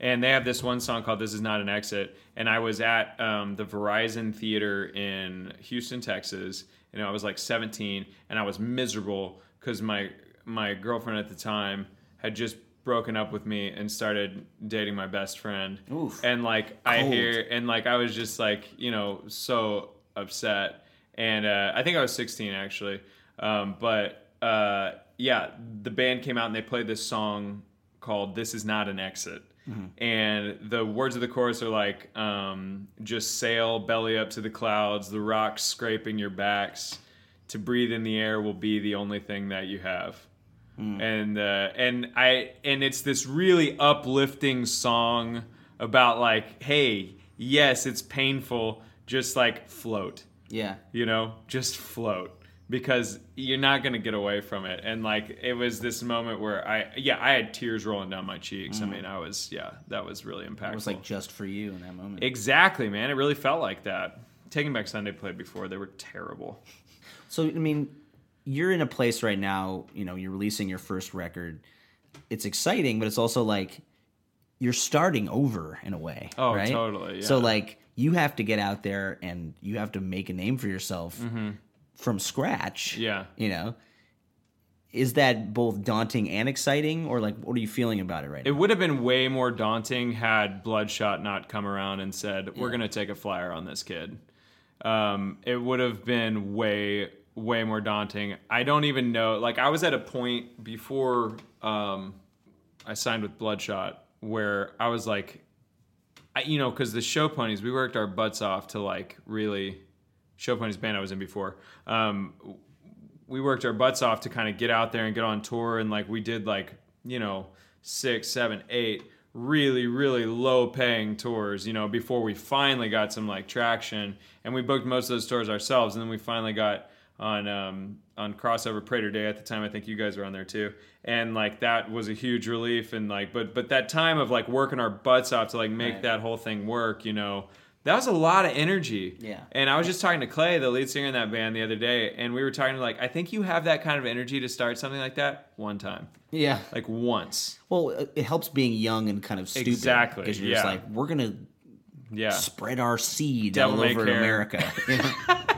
And they have this one song called "This Is Not an Exit." And I was at um, the Verizon Theater in Houston, Texas, and I was like 17, and I was miserable because my my girlfriend at the time had just broken up with me and started dating my best friend. Oof. And like I Cold. hear and like I was just like, you know, so upset. And uh, I think I was 16 actually. Um, but uh, yeah, the band came out and they played this song called "This Is Not an Exit." And the words of the chorus are like, um, just sail belly up to the clouds, the rocks scraping your backs. To breathe in the air will be the only thing that you have and uh, and I and it's this really uplifting song about like, hey, yes, it's painful, just like float, Yeah. you know, just float because you're not gonna get away from it. And like, it was this moment where I, yeah, I had tears rolling down my cheeks. I mm. mean, I was, yeah, that was really impactful. It was like just for you in that moment. exactly, man. It really felt like that. Taking Back Sunday played before; they were terrible. So I mean, you're in a place right now. You know, you're releasing your first record. It's exciting, but it's also like you're starting over in a way. Oh, right? totally, So like you have to get out there and you have to make a name for yourself from scratch. Mm-hmm. Yeah. You know. Is that both daunting and exciting, or like what are you feeling about it right now? It now? would have been way more daunting had Bloodshot not come around and said, "We're going to take a flyer on this kid." Um, it would have been way, way more daunting. I don't even know. Like, I was at a point before um, I signed with Bloodshot where I was like, I, you know, because the show ponies, we worked our butts off to like really show ponies band I was in before. Um, we worked our butts off to kind of get out there and get on tour and like we did like you know six seven eight really really low paying tours you know before we finally got some like traction. And we booked most of those tours ourselves. And then we finally got on um, on crossover Prater Day at the time. I think you guys were on there too and like that was a huge relief and like but but that time of like working our butts off to like make Right. that whole thing work you know that was a lot of energy Yeah. and I was just talking to Clay, the lead singer in that band, the other day, and we were talking like, I think you have that kind of energy to start something like that one time, Yeah. like once. Well, it- helps being young and kind of stupid. Exactly, Because you're just like, we're gonna Yeah, spread our seed Devil all over care. America. You know?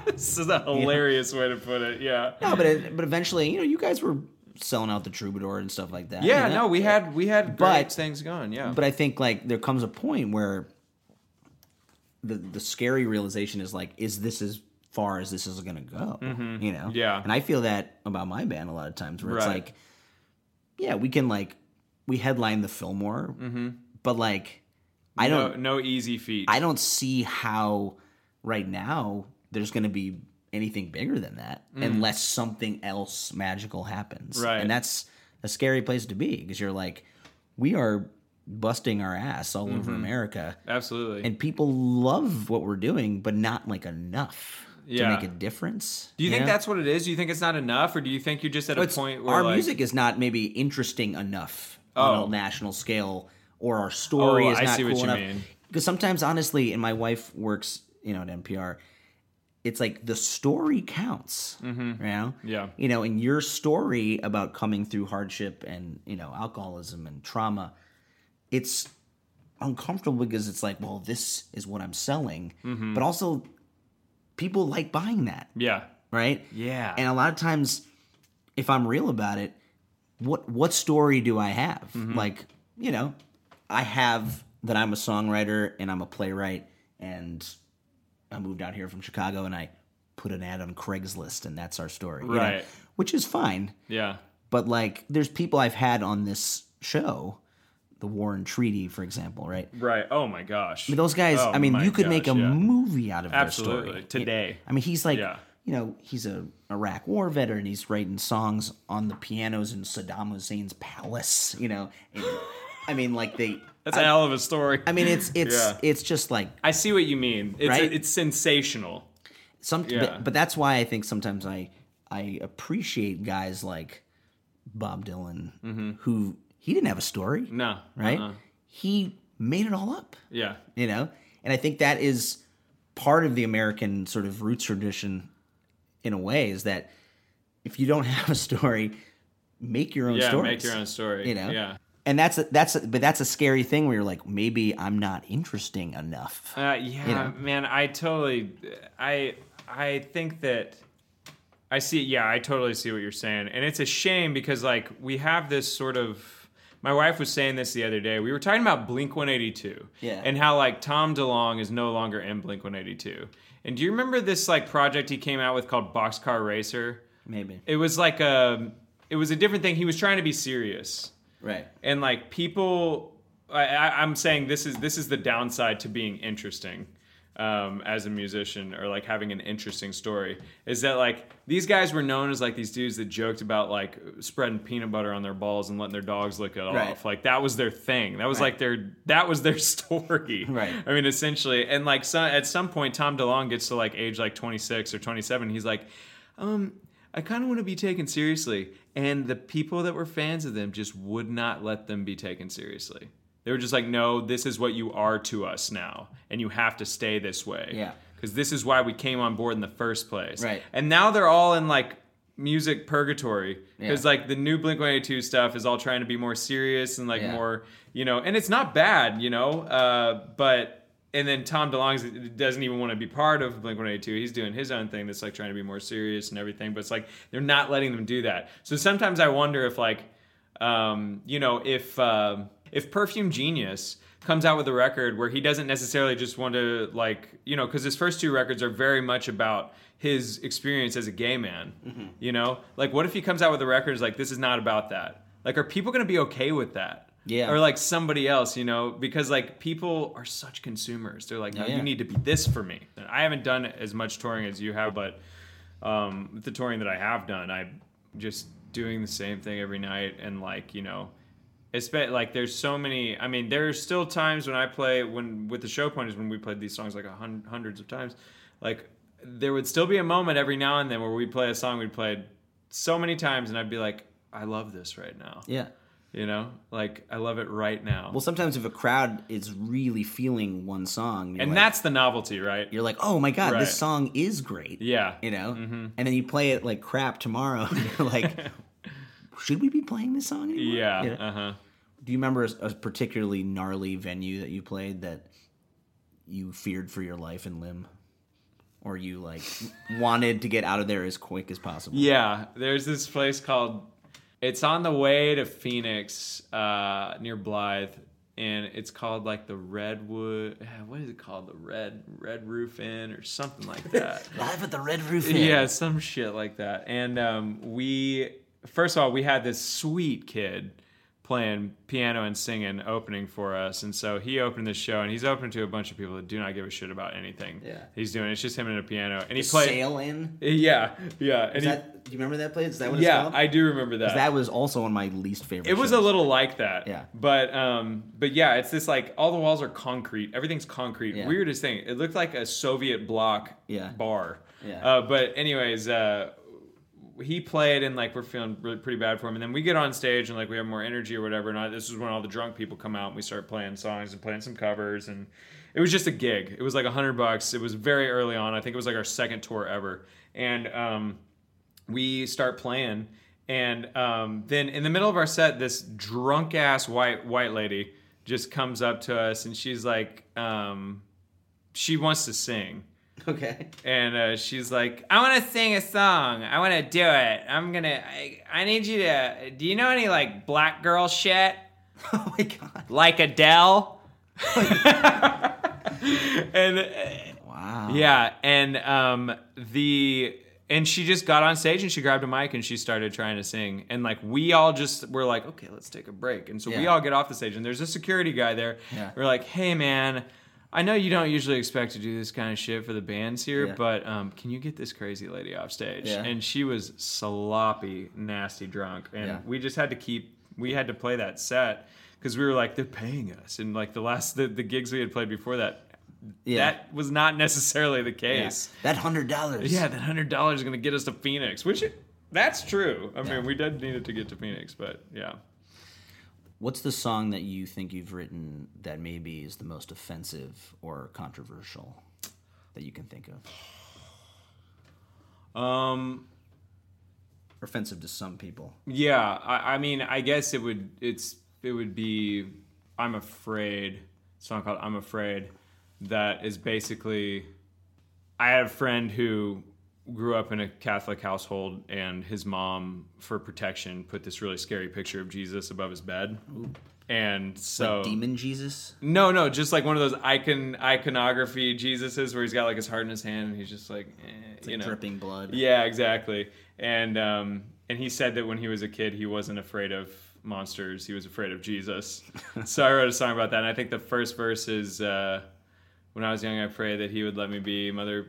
this is a hilarious way to put it. Yeah, no, but it, but eventually, you know, you guys were selling out the troubadour and stuff like that. yeah. you know? No, we had we had great But- things going. Yeah, But I think like there comes a point where the the scary realization is like, is this as far as this is gonna go? You know? Mm-hmm. Yeah. And I feel that about my band a lot of times where it's like, yeah, we can like we headline the Fillmore, but like I no, don't no easy feat. I don't see how right now there's going to be anything bigger than that unless something else magical happens. Mm. Right. And that's a scary place to be because you're like, we are busting our ass all Mm-hmm. over America Absolutely. and people love what we're doing, but not like enough Yeah. to make a difference. do you think know? that's what it is? Do you think it's not enough, or do you think you're just at a point where our like, music is not maybe interesting enough Oh. on a national scale, or our story Oh, is I not see what cool you enough. Because sometimes, honestly, and my wife works, you know, at NPR. It's like the story counts, you know. Mm-hmm. Yeah. You know, and your story about coming through hardship and you know alcoholism and trauma, it's uncomfortable because it's like, well, this is what I'm selling, Mm-hmm. but also people like buying that yeah, right? Yeah. And a lot of times, if I'm real about it, what what story do I have? Mm-hmm. Like, you know, I have that I'm a songwriter and I'm a playwright, and I moved out here from Chicago and I put an ad on Craigslist, and that's our story, you know? Right. Which is fine, yeah. but like, there's people I've had on this show, the War and Treaty, for example, right? Right. Oh my gosh. I mean, those guys. Oh I mean, you could make a yeah. movie out of Absolutely. their story Today. I mean, he's like, Yeah. you know, he's a Iraq War veteran. He's writing songs on the pianos in Saddam Hussein's palace. You know, and, I mean, like they. That's a hell of a story. I mean, it's it's Yeah. it's just like I see what you mean. It's Right? it's sensational. some. Yeah. But, but that's why I think sometimes I I appreciate guys like Bob Dylan, who he didn't have a story, Mm-hmm. No. right? uh-uh. He made it all up. Yeah. you know and i think that is part of the american sort of roots tradition in a way is that if you don't have a story make your own story. Yeah. stories Make your own story. you know Yeah. And that's a, that's a, but that's a scary thing where you're like maybe i'm not interesting enough Uh, yeah, know? man, I totally, I, I think that I see. Yeah, I totally see what you're saying, and it's a shame because like we have this sort of. my wife was saying this the other day. We were talking about Blink 182. Yeah. And how like Tom DeLonge is no longer in Blink 182. And do you remember this like project he came out with called Boxcar Racer? Maybe. It was like a it was a different thing. He was trying to be serious. Right. And like people I, I, I'm saying this is this is the downside to being interesting um, as a musician or like having an interesting story is that like these guys were known as like these dudes that joked about like spreading peanut butter on their balls and letting their dogs lick it Right. off like that was their thing that was Right. like their that was their story Right. i mean essentially and like so, at some point tom delonge gets to like age like 26 or 27 he's like um i kind of want to be taken seriously and the people that were fans of them just would not let them be taken seriously they were just like no this is what you are to us now and you have to stay this way Yeah. because this is why we came on board in the first place Right. and now they're all in like music purgatory because Yeah. like the new blink 182 stuff is all trying to be more serious and like Yeah. more you know and it's not bad you know uh, but and then tom delonge doesn't even want to be part of blink 182 he's doing his own thing that's like trying to be more serious and everything but it's like they're not letting them do that. So sometimes i wonder if like um, you know if um if perfume genius comes out with a record where he doesn't necessarily just want to like you know because his first two records are very much about his experience as a gay man Mm-hmm. you know? Like what if he comes out with a record like this is not about that? Like are people going to be okay with that Yeah. or like somebody else you know because like people are such consumers they're like no yeah. you need to be this for me and i haven't done as much touring as you have but um, with the touring that I have done, I'm just doing the same thing every night, and like you know, it's been, like there's so many. I mean, there's still times when I play when with the show ponies when we played these songs like a hundreds of times, like there would still be a moment every now and then where we play a song we'd played so many times, and I'd be like, I love this right now. Yeah. You know, like I love it right now. Well, sometimes if a crowd is really feeling one song, and like, that's the novelty, right? you're like, oh my god, Right. this song is great. Yeah. You know, and then you play it like crap tomorrow. and you're like, should we be playing this song anymore? Yeah. You know? Uh huh. Do you remember a, a particularly gnarly venue that you played that you feared for your life and limb, or you like wanted to get out of there as quick as possible? Yeah, there's this place called. It's on the way to Phoenix, uh, near Blythe, and it's called like the Redwood. What is it called? The Red Red Roof Inn or something like that. Live at the Red Roof Inn. yeah, some shit like that. And um, we, first of all, we had this sweet kid playing piano and singing opening for us and so he opened the show and he's open to a bunch of people that do not give a shit about anything Yeah. he's doing it's just him and a piano and he The played Sail in. yeah yeah and Is he, that, do you remember that place? Is that what yeah i do remember that that was also one of my least favorite. it was a little like that. Yeah. But um but yeah, it's this like all the walls are concrete. Everything's concrete. Yeah. Weirdest thing. It looked like a Soviet block Yeah. bar. Yeah. Uh but anyways, uh he played and like we're feeling really pretty bad for him. And then we get on stage and like we have more energy or whatever. And I, this is when all the drunk people come out and we start playing songs and playing some covers. And it was just a gig. It was like a hundred bucks. It was very early on. I think it was like our second tour ever. And um we start playing. And um, then in the middle of our set this drunk ass white white lady just comes up to us and she's like um, she wants to sing okay. and uh, she's like i want to sing a song i want to do it i'm gonna I, I need you to do you know any like black girl shit Oh my god. like adele and uh, Wow. yeah, and um, the and she just got on stage and she grabbed a mic and she started trying to sing. And like we all just were like, okay, let's take a break. And so we all get off the stage and there's a security guy there. Yeah. We're like, hey man, I know you don't usually expect to do this kind of shit for the bands here, Yeah. but um, can you get this crazy lady off stage? Yeah. And she was sloppy, nasty drunk, and Yeah. we just had to keep. We had to play that set because we were like, they're paying us, and like the last the, the gigs we had played before that, that was not necessarily the case. That hundred dollars. Yeah, that hundred dollars is gonna get us to Phoenix, which it, that's true. I mean, we did need it to get to Phoenix, but yeah. What's the song that you think you've written that maybe is the most offensive or controversial that you can think of? Um, offensive to some people. yeah, I, I mean, I guess it would. It's it would be. I'm afraid. Song called "I'm Afraid," that is basically. I had a friend who grew up in a Catholic household, and his mom, for protection, put this really scary picture of Jesus above his bed. And so Like demon Jesus. no, no, just like one of those icon iconography Jesuses where he's got like his heart in his hand and he's just like, eh, you know, dripping blood. yeah, exactly. And um, and he said that when he was a kid, he wasn't afraid of monsters. He was afraid of Jesus. so I wrote a song about that. And I think the first verse is, uh, "When I was young, I prayed that He would let me be mother.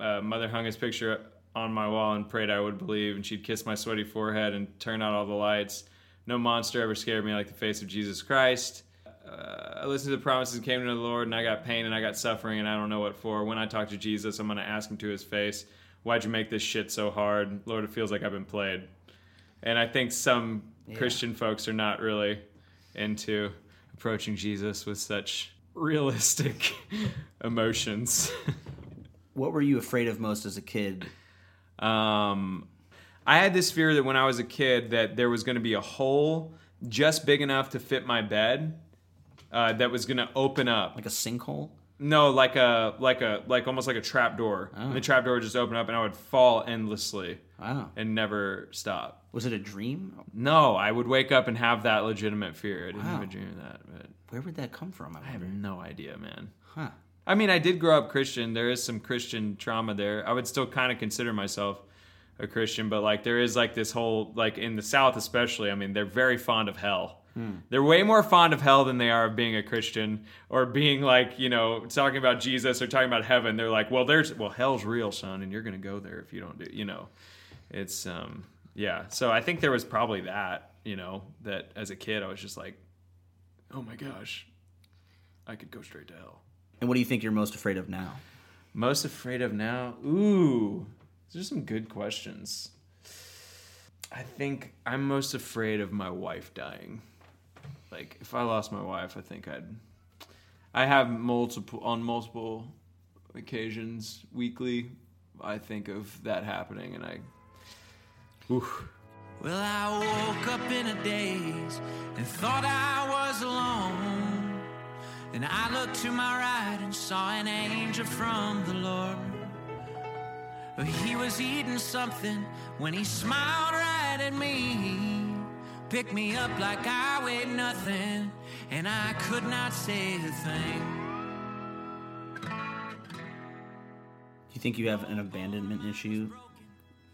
Uh, mother hung His picture on my wall and prayed I would believe, and she'd kiss my sweaty forehead and turn out all the lights. No monster ever scared me like the face of Jesus Christ." Uh, I listened to the promises and came to the Lord, and I got pain and I got suffering, and I don't know what for. When I talk to Jesus, I'm going to ask him to his face, Why'd you make this shit so hard? Lord, it feels like I've been played. And I think some Christian folks are not really into approaching Jesus with such realistic emotions. What were you afraid of most as a kid? Um, I had this fear that when I was a kid that there was going to be a hole just big enough to fit my bed uh, that was going to open up. Like a sinkhole? No, like a like a like almost like a trap door. Oh. And the trap door would just open up and I would fall endlessly Wow. and never stop. Was it a dream? No, I would wake up and have that legitimate fear. I didn't Wow. have a dream of that, but Where would that come from? I I have no idea, man. Huh. I mean, I did grow up Christian. There is some Christian trauma there. I would still kind of consider myself a Christian, but like there is like this whole like in the South especially. I mean, they're very fond of hell. They're way more fond of hell than they are of being a Christian or being like you know talking about Jesus or talking about heaven. They're like, well, there's well, hell's real, son, and you're gonna go there if you don't do. You know, it's um yeah. So I think there was probably that. You know, that as a kid I was just like, oh my gosh, I could go straight to hell. And what do you think you're most afraid of now? Most afraid of now? Ooh, these are some good questions. I think I'm most afraid of my wife dying. Like if I lost my wife, I think I'd I have multiple on multiple occasions weekly I think of that happening and I oof. Well, I woke up in a daze and thought I was alone. Then I looked to my right and saw an angel from the Lord. He was eating something when he smiled right at me. Picked me up like I weighed nothing, and I could not say a thing. Do you think you have an abandonment issue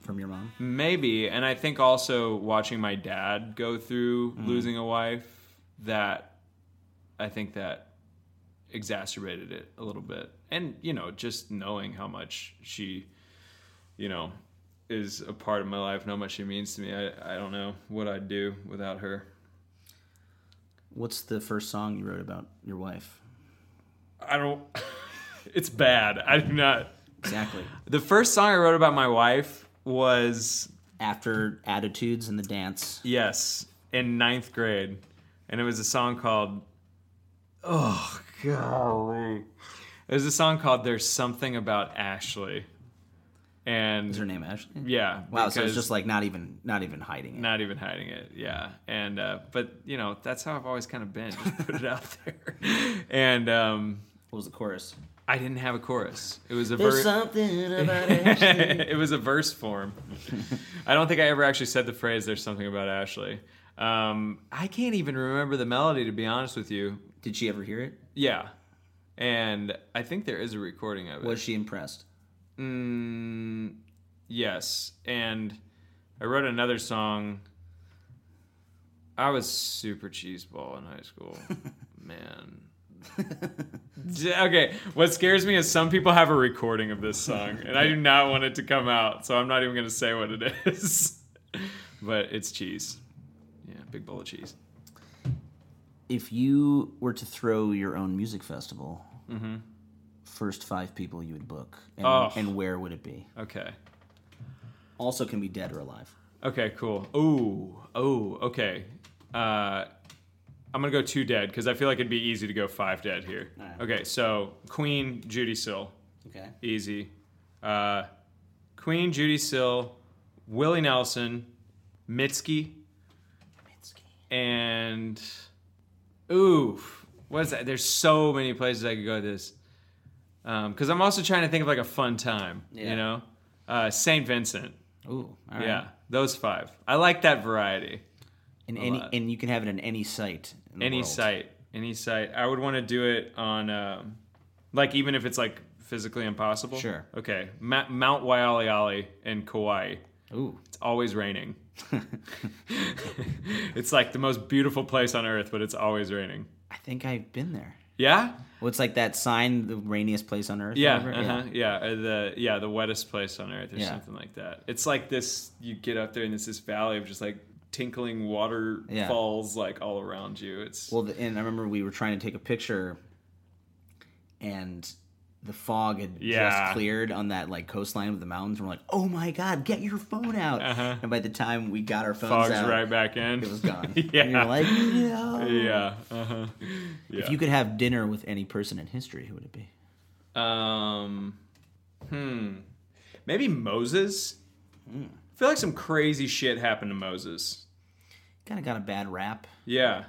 from your mom? Maybe, and I think also watching my dad go through mm. losing a wife, that I think that exacerbated it a little bit. And, you know, just knowing how much she, you know, is a part of my life and how much she means to me, I, I don't know what I'd do without her. What's the first song you wrote about your wife? I don't, it's bad. I do not. Exactly. The first song I wrote about my wife was After Attitudes and the Dance. Yes, in ninth grade, and it was a song called "Oh golly." It was a song called "There's Something About Ashley," and Is her name Ashley? yeah, Wow, so it's just like not even not even hiding it. not even hiding it. Yeah, and uh, but you know that's how I've always kind of been. Just put it out there, and um, What was the chorus? I didn't have a chorus. It was a There's verse. something about Ashley. it was a verse form. I don't think I ever actually said the phrase "There's something about Ashley." Um, I can't even remember the melody to be honest with you. Did she ever hear it? Yeah, and I think there is a recording of it. Was she impressed? Mm, yes, and I wrote another song. I was super cheeseball in high school, man. okay, what scares me is some people have a recording of this song, and I do not want it to come out, so I'm not even going to say what it is. but it's cheese. Yeah, big bowl of cheese. If you were to throw your own music festival, first five people you would book, and, Oh. and where would it be? Okay. Also, can be dead or alive. Okay, cool. Ooh, oh, okay. Uh, I'm gonna go two dead because I feel like it'd be easy to go five dead here. Alright. Okay, so Queen, Judee Sill, Okay. easy. Uh, Queen, Judee Sill, Willie Nelson, Mitski, and ooh, what is that? There's so many places I could go with this. Because I'm also trying to think of like a fun time, Yeah. you know. Uh, Saint Vincent. Ooh, all right. Yeah, those five. I like that variety. And any lot. and you can have it in any site. In Any world. site, any site. I would want to do it on, um, like, even if it's like physically impossible. Sure. Okay, Ma- Mount Waialeale in Kauai. Ooh, It's always raining. it's like the most beautiful place on earth, but it's always raining. I think I've been there. Yeah. Well, it's like that sign, the rainiest place on earth. Yeah, uh-huh, yeah, uh, the yeah the wettest place on earth or Yeah. something like that. It's like this. You get up there and it's this valley of just like tinkling waterfalls like all around you. It's Well, the, and I remember we were trying to take a picture, and the fog had Yeah. just cleared on that like coastline of the mountains. We're like, "Oh my god, get your phone out!" Uh-huh. And by the time we got our phones fog's out, right back in. it was gone. yeah, And you're like, "No." yeah, uh-huh. yeah. If you could have dinner with any person in history, who would it be? Um, hmm. Maybe Moses. Hmm. I feel like some crazy shit happened to Moses. Kind of got a bad rap. Yeah.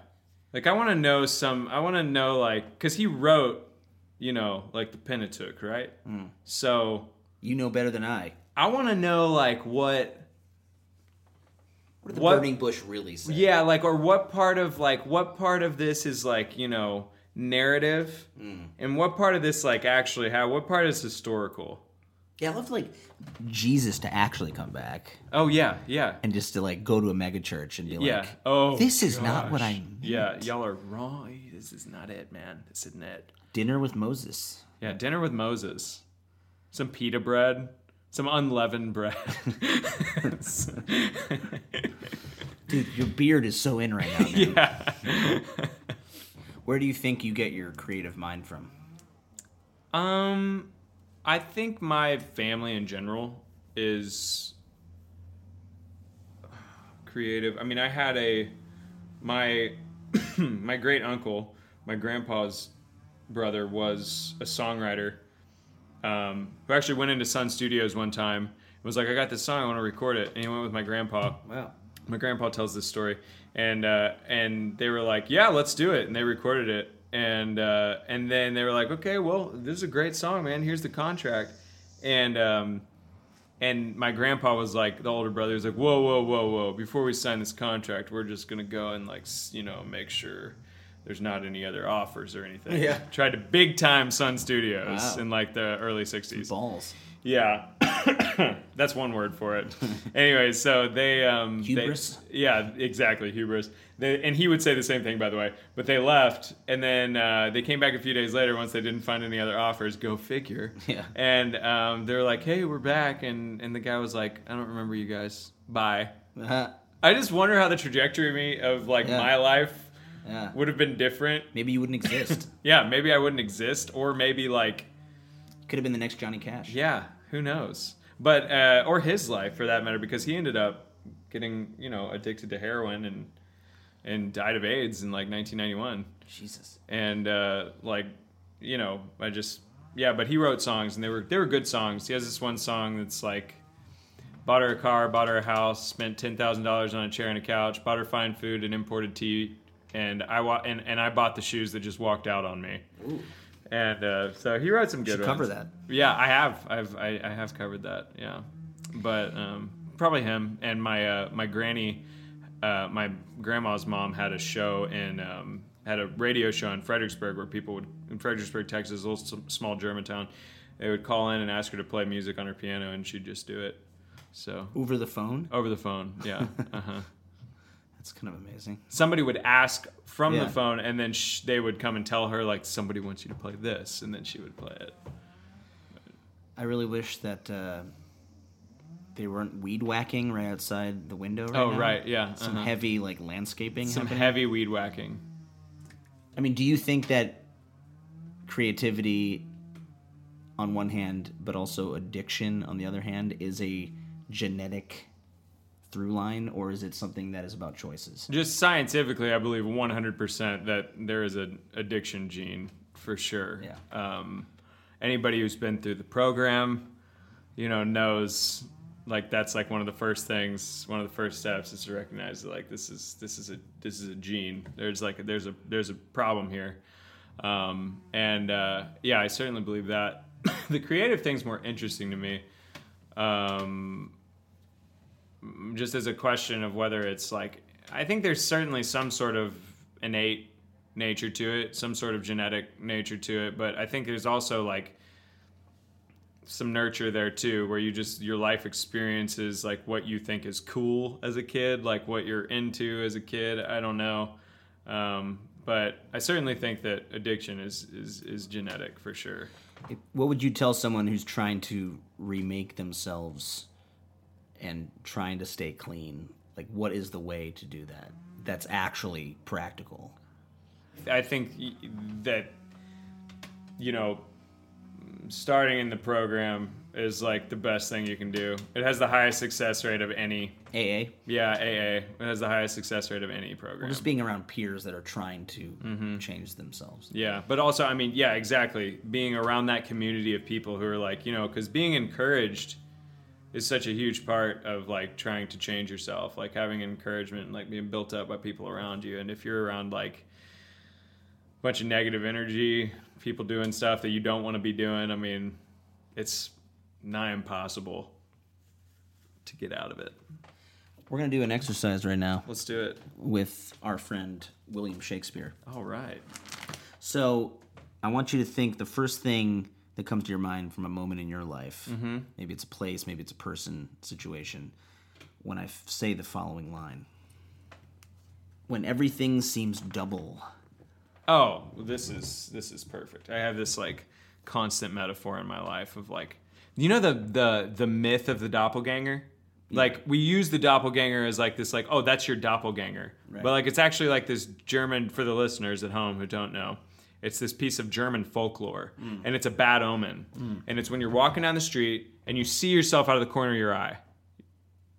Like I want to know some. I want to know like because he wrote, you know, like the Pentateuch, right? Hmm. So You know better than I. I want to know like what. What did the What- burning bush really say? Yeah, like or what part of like what part of this is like you know narrative, and what part of this like actually how what part is historical? Yeah, I love like Jesus to actually come back Oh yeah, yeah. and just to like go to a mega church and be Yeah. like, oh, this is not what. I meant. Yeah, y'all are wrong. This is not it, man. This isn't it. Dinner with Moses. Yeah, dinner with Moses. Some pita bread. Some unleavened bread. Dude, your beard is so in right now. Man. yeah. Where do you think you get your creative mind from? Um, I think my family in general is creative. I mean, I had a my my great uncle, my grandpa's brother was a songwriter. Um, who actually went into Sun Studios one time. And was like, "I got this song, I want to record it," and he went with my grandpa. Wow. my grandpa tells this story. And uh, and they were like yeah let's do it. And they recorded it. And uh, and then they were like okay well this is a great song man. Here's the contract. And um, and my grandpa was like the older brother was like whoa whoa whoa whoa. Before we sign this contract we're just gonna go and like you know make sure there's not any other offers or anything Yeah. tried to big time sun studios Wow. in like the early 60s Balls. yeah, that's one word for it. anyway, so they um, they- Hubris? yeah, exactly hubris. They, and he would say the same thing, by the way. But they left, and then uh, they came back a few days later once they didn't find any other offers. Go figure. Yeah. And um, they were like, "Hey, we're back," and and the guy was like, "I don't remember you guys. Bye." Uh-huh. I just wonder how the trajectory of me of like Yeah. my life Yeah. would have been different. Maybe you wouldn't exist. Yeah, maybe I wouldn't exist, or maybe like Could have been the next Johnny Cash. Yeah, who knows? But uh, or his life for that matter, because he ended up getting you know addicted to heroin and and died of AIDS in like 1991. Jesus. And uh, like you know, I just yeah, but he wrote songs and they were they were good songs. He has this one song that's like bought her a car, bought her a house, spent ten thousand dollars on a chair and a couch, bought her fine food and imported tea, and I wa- and, and I bought the shoes that just walked out on me. And uh, so he wrote some good should cover that. Yeah, I have. I've I, I have covered that. Yeah, but um, probably him and my uh, my granny, uh, my grandma's mom had a show in um, had a radio show in Fredericksburg where people would in Fredericksburg, Texas, a little small German town. They would call in and ask her to play music on her piano, and she'd just do it. So Over the phone? over the phone, yeah. Uh-huh. That's kind of amazing. Somebody would ask from Yeah. the phone, and then sh- they would come and tell her like somebody wants you to play this, and then she would play it. I really wish that uh, they weren't weed whacking right outside the window right Oh, now. right, yeah, Some uh-huh. heavy like landscaping Some happening. heavy weed whacking. I mean, do you think that creativity on one hand, but also addiction on the other hand, is a genetic through line, or is it something that is about choices? Just scientifically, I believe 100% that there is an addiction gene for sure. Yeah. Um, anybody who's been through the program, you know, knows like that's like one of the first things, one of the first steps is to recognize that like this is this is a this is a gene. There's like there's a there's a problem here. Um, and uh, yeah, I certainly believe that. the creative thing's more interesting to me. um, just as a question of whether it's like I think there's certainly some sort of innate nature to it, some sort of genetic nature to it, but I think there's also like some nurture there too where you just your life experiences like what you think is cool as a kid like what you're into as a kid i don't know um, but i certainly think that addiction is is, is genetic for sure. What would you tell someone who's trying to remake themselves and trying to stay clean? Like, what is the way to do that? That's actually practical. I think that you know starting in the program is like the best thing you can do. It has the highest success rate of any. AA. Yeah, AA. It has the highest success rate of any program. Just being around peers that are trying to mm-hmm. change themselves. Yeah, but also, I mean, yeah, exactly. Being around that community of people who are like, you know, because being encouraged is such a huge part of like trying to change yourself, like having encouragement and like being built up by people around you. And if you're around like a bunch of negative energy, people doing stuff that you don't want to be doing, I mean, it's nigh impossible to get out of it. We're going to do an exercise right now Let's do it. with our friend William Shakespeare. All right. So I want you to think the first thing that comes to your mind from a moment in your life. Mm-hmm. Maybe it's a place, maybe it's a person, situation. When I f- say the following line When everything seems double. Oh, this is this is perfect. I have this like constant metaphor in my life of like you know the the the myth of the doppelganger? Like we use the doppelganger as like this like oh that's your doppelganger. Right. But like it's actually like this German for the listeners at home who don't know. It's this piece of German folklore. Mm. And it's a bad omen. Mm. And it's when you're walking down the street and you see yourself out of the corner of your eye.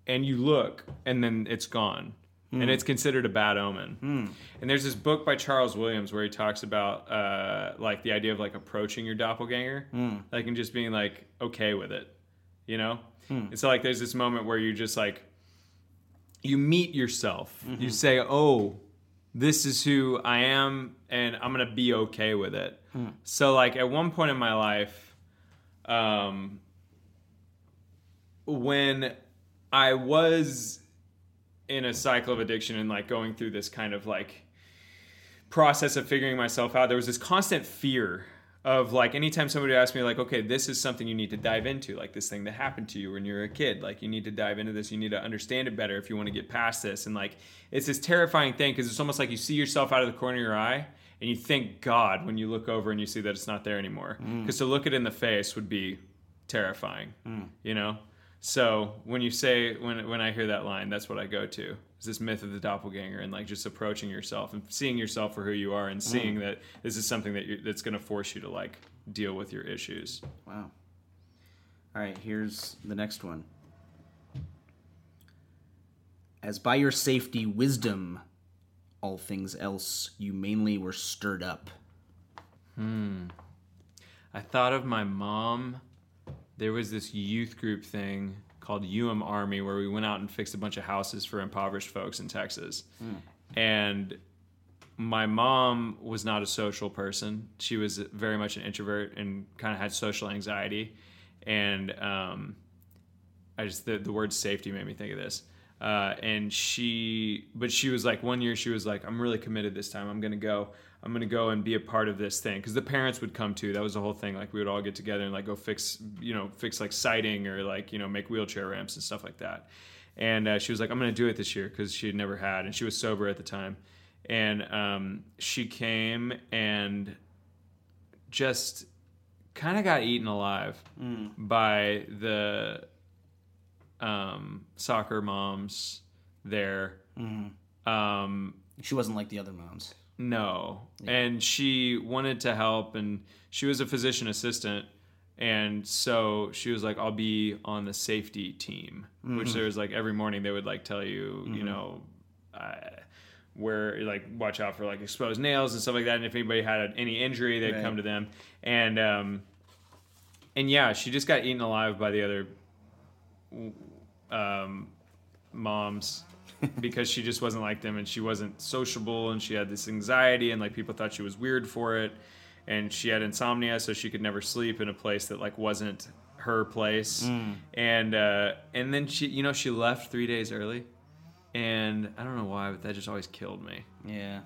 And you look and then it's gone. And mm. it's considered a bad omen. And there's this book by charles williams where he talks about uh, like the idea of like approaching your doppelganger. Like and just being like okay with it you know? And so like there's this moment where you just like you meet yourself. You mm-hmm. say oh this is who i am and i'm gonna be okay with it. So like at one point in my life um when I was in a cycle of addiction and like going through this kind of like process of figuring myself out, there was this constant fear of like anytime somebody asks me like, okay, this is something you need to dive into, like this thing that happened to you when you were a kid, like you need to dive into this, you need to understand it better if you want to get past this, and like it's this terrifying thing because it's almost like you see yourself out of the corner of your eye and you thank God when you look over and you see that it's not there anymore, mm. because to look it in the face would be terrifying, mm. you know. So when you say when when I hear that line, that's what I go to. Is this myth of the doppelganger and like just approaching yourself and seeing yourself for who you are and seeing that this is something that you that's going to force you to like deal with your issues. Wow. All right, here's the next one. As by your safety, wisdom, all things else, you mainly were stirred up. Hmm. I thought of my mom. There was this youth group thing called UM Army where we went out and fixed a bunch of houses for impoverished folks in Texas. And my mom was not a social person. She was very much an introvert and kind of had social anxiety. And um, I just the, the word safety made me think of this. Uh, and she, but she was like one year she was like, I'm really committed this time. I'm gonna go. I'm gonna go and be a part of this thing because the parents would come too. That was the whole thing. Like we would all get together and like go fix, you know, fix like siding or like you know make wheelchair ramps and stuff like that. And uh, she was like, I'm gonna do it this year because she had never had, and she was sober at the time. And um, she came and just kind of got eaten alive by the um, soccer moms there. Um, She wasn't like the other moms. No, and she wanted to help, and she was a physician assistant, and so she was like, "I'll be on the safety team," which there was like every morning they would like tell you, you know. Uh, where like watch out for like exposed nails and stuff like that and if anybody had any injury they'd Right. come to them. And um and yeah she just got eaten alive by the other um, moms because she just wasn't like them and she wasn't sociable and she had this anxiety and like people thought she was weird for it and she had insomnia so she could never sleep in a place that like wasn't her place, and uh, and then she, you know, she left three days early, and I don't know why, but that just always killed me. Yeah.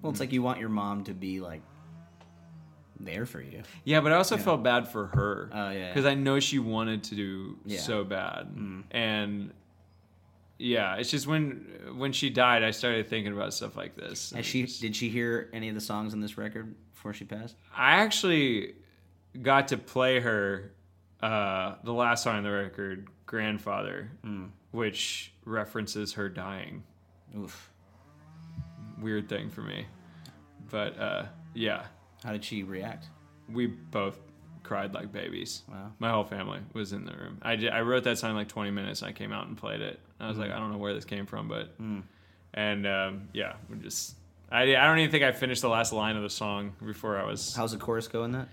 Well, it's like you want your mom to be like there for you. Yeah, but I also felt bad for her. Oh, yeah. Because I know she wanted to do Yeah. Mm. so bad, and yeah, it's just when when she died, I started thinking about stuff like this. Has she did she hear any of the songs on this record before she passed? I actually got to play her uh, the last song on the record, "Grandfather," Hmm. which references her dying. Oof. Weird thing for me, but uh, yeah, How did she react? we both cried like babies. Wow. My whole family was in the room. I, ju- I wrote that song in like 20 minutes. And I came out and played it. I was like, I don't know where this came from, but and um, yeah, we just. I, I don't even think I finished the last line of the song before I was. How's the chorus go in that?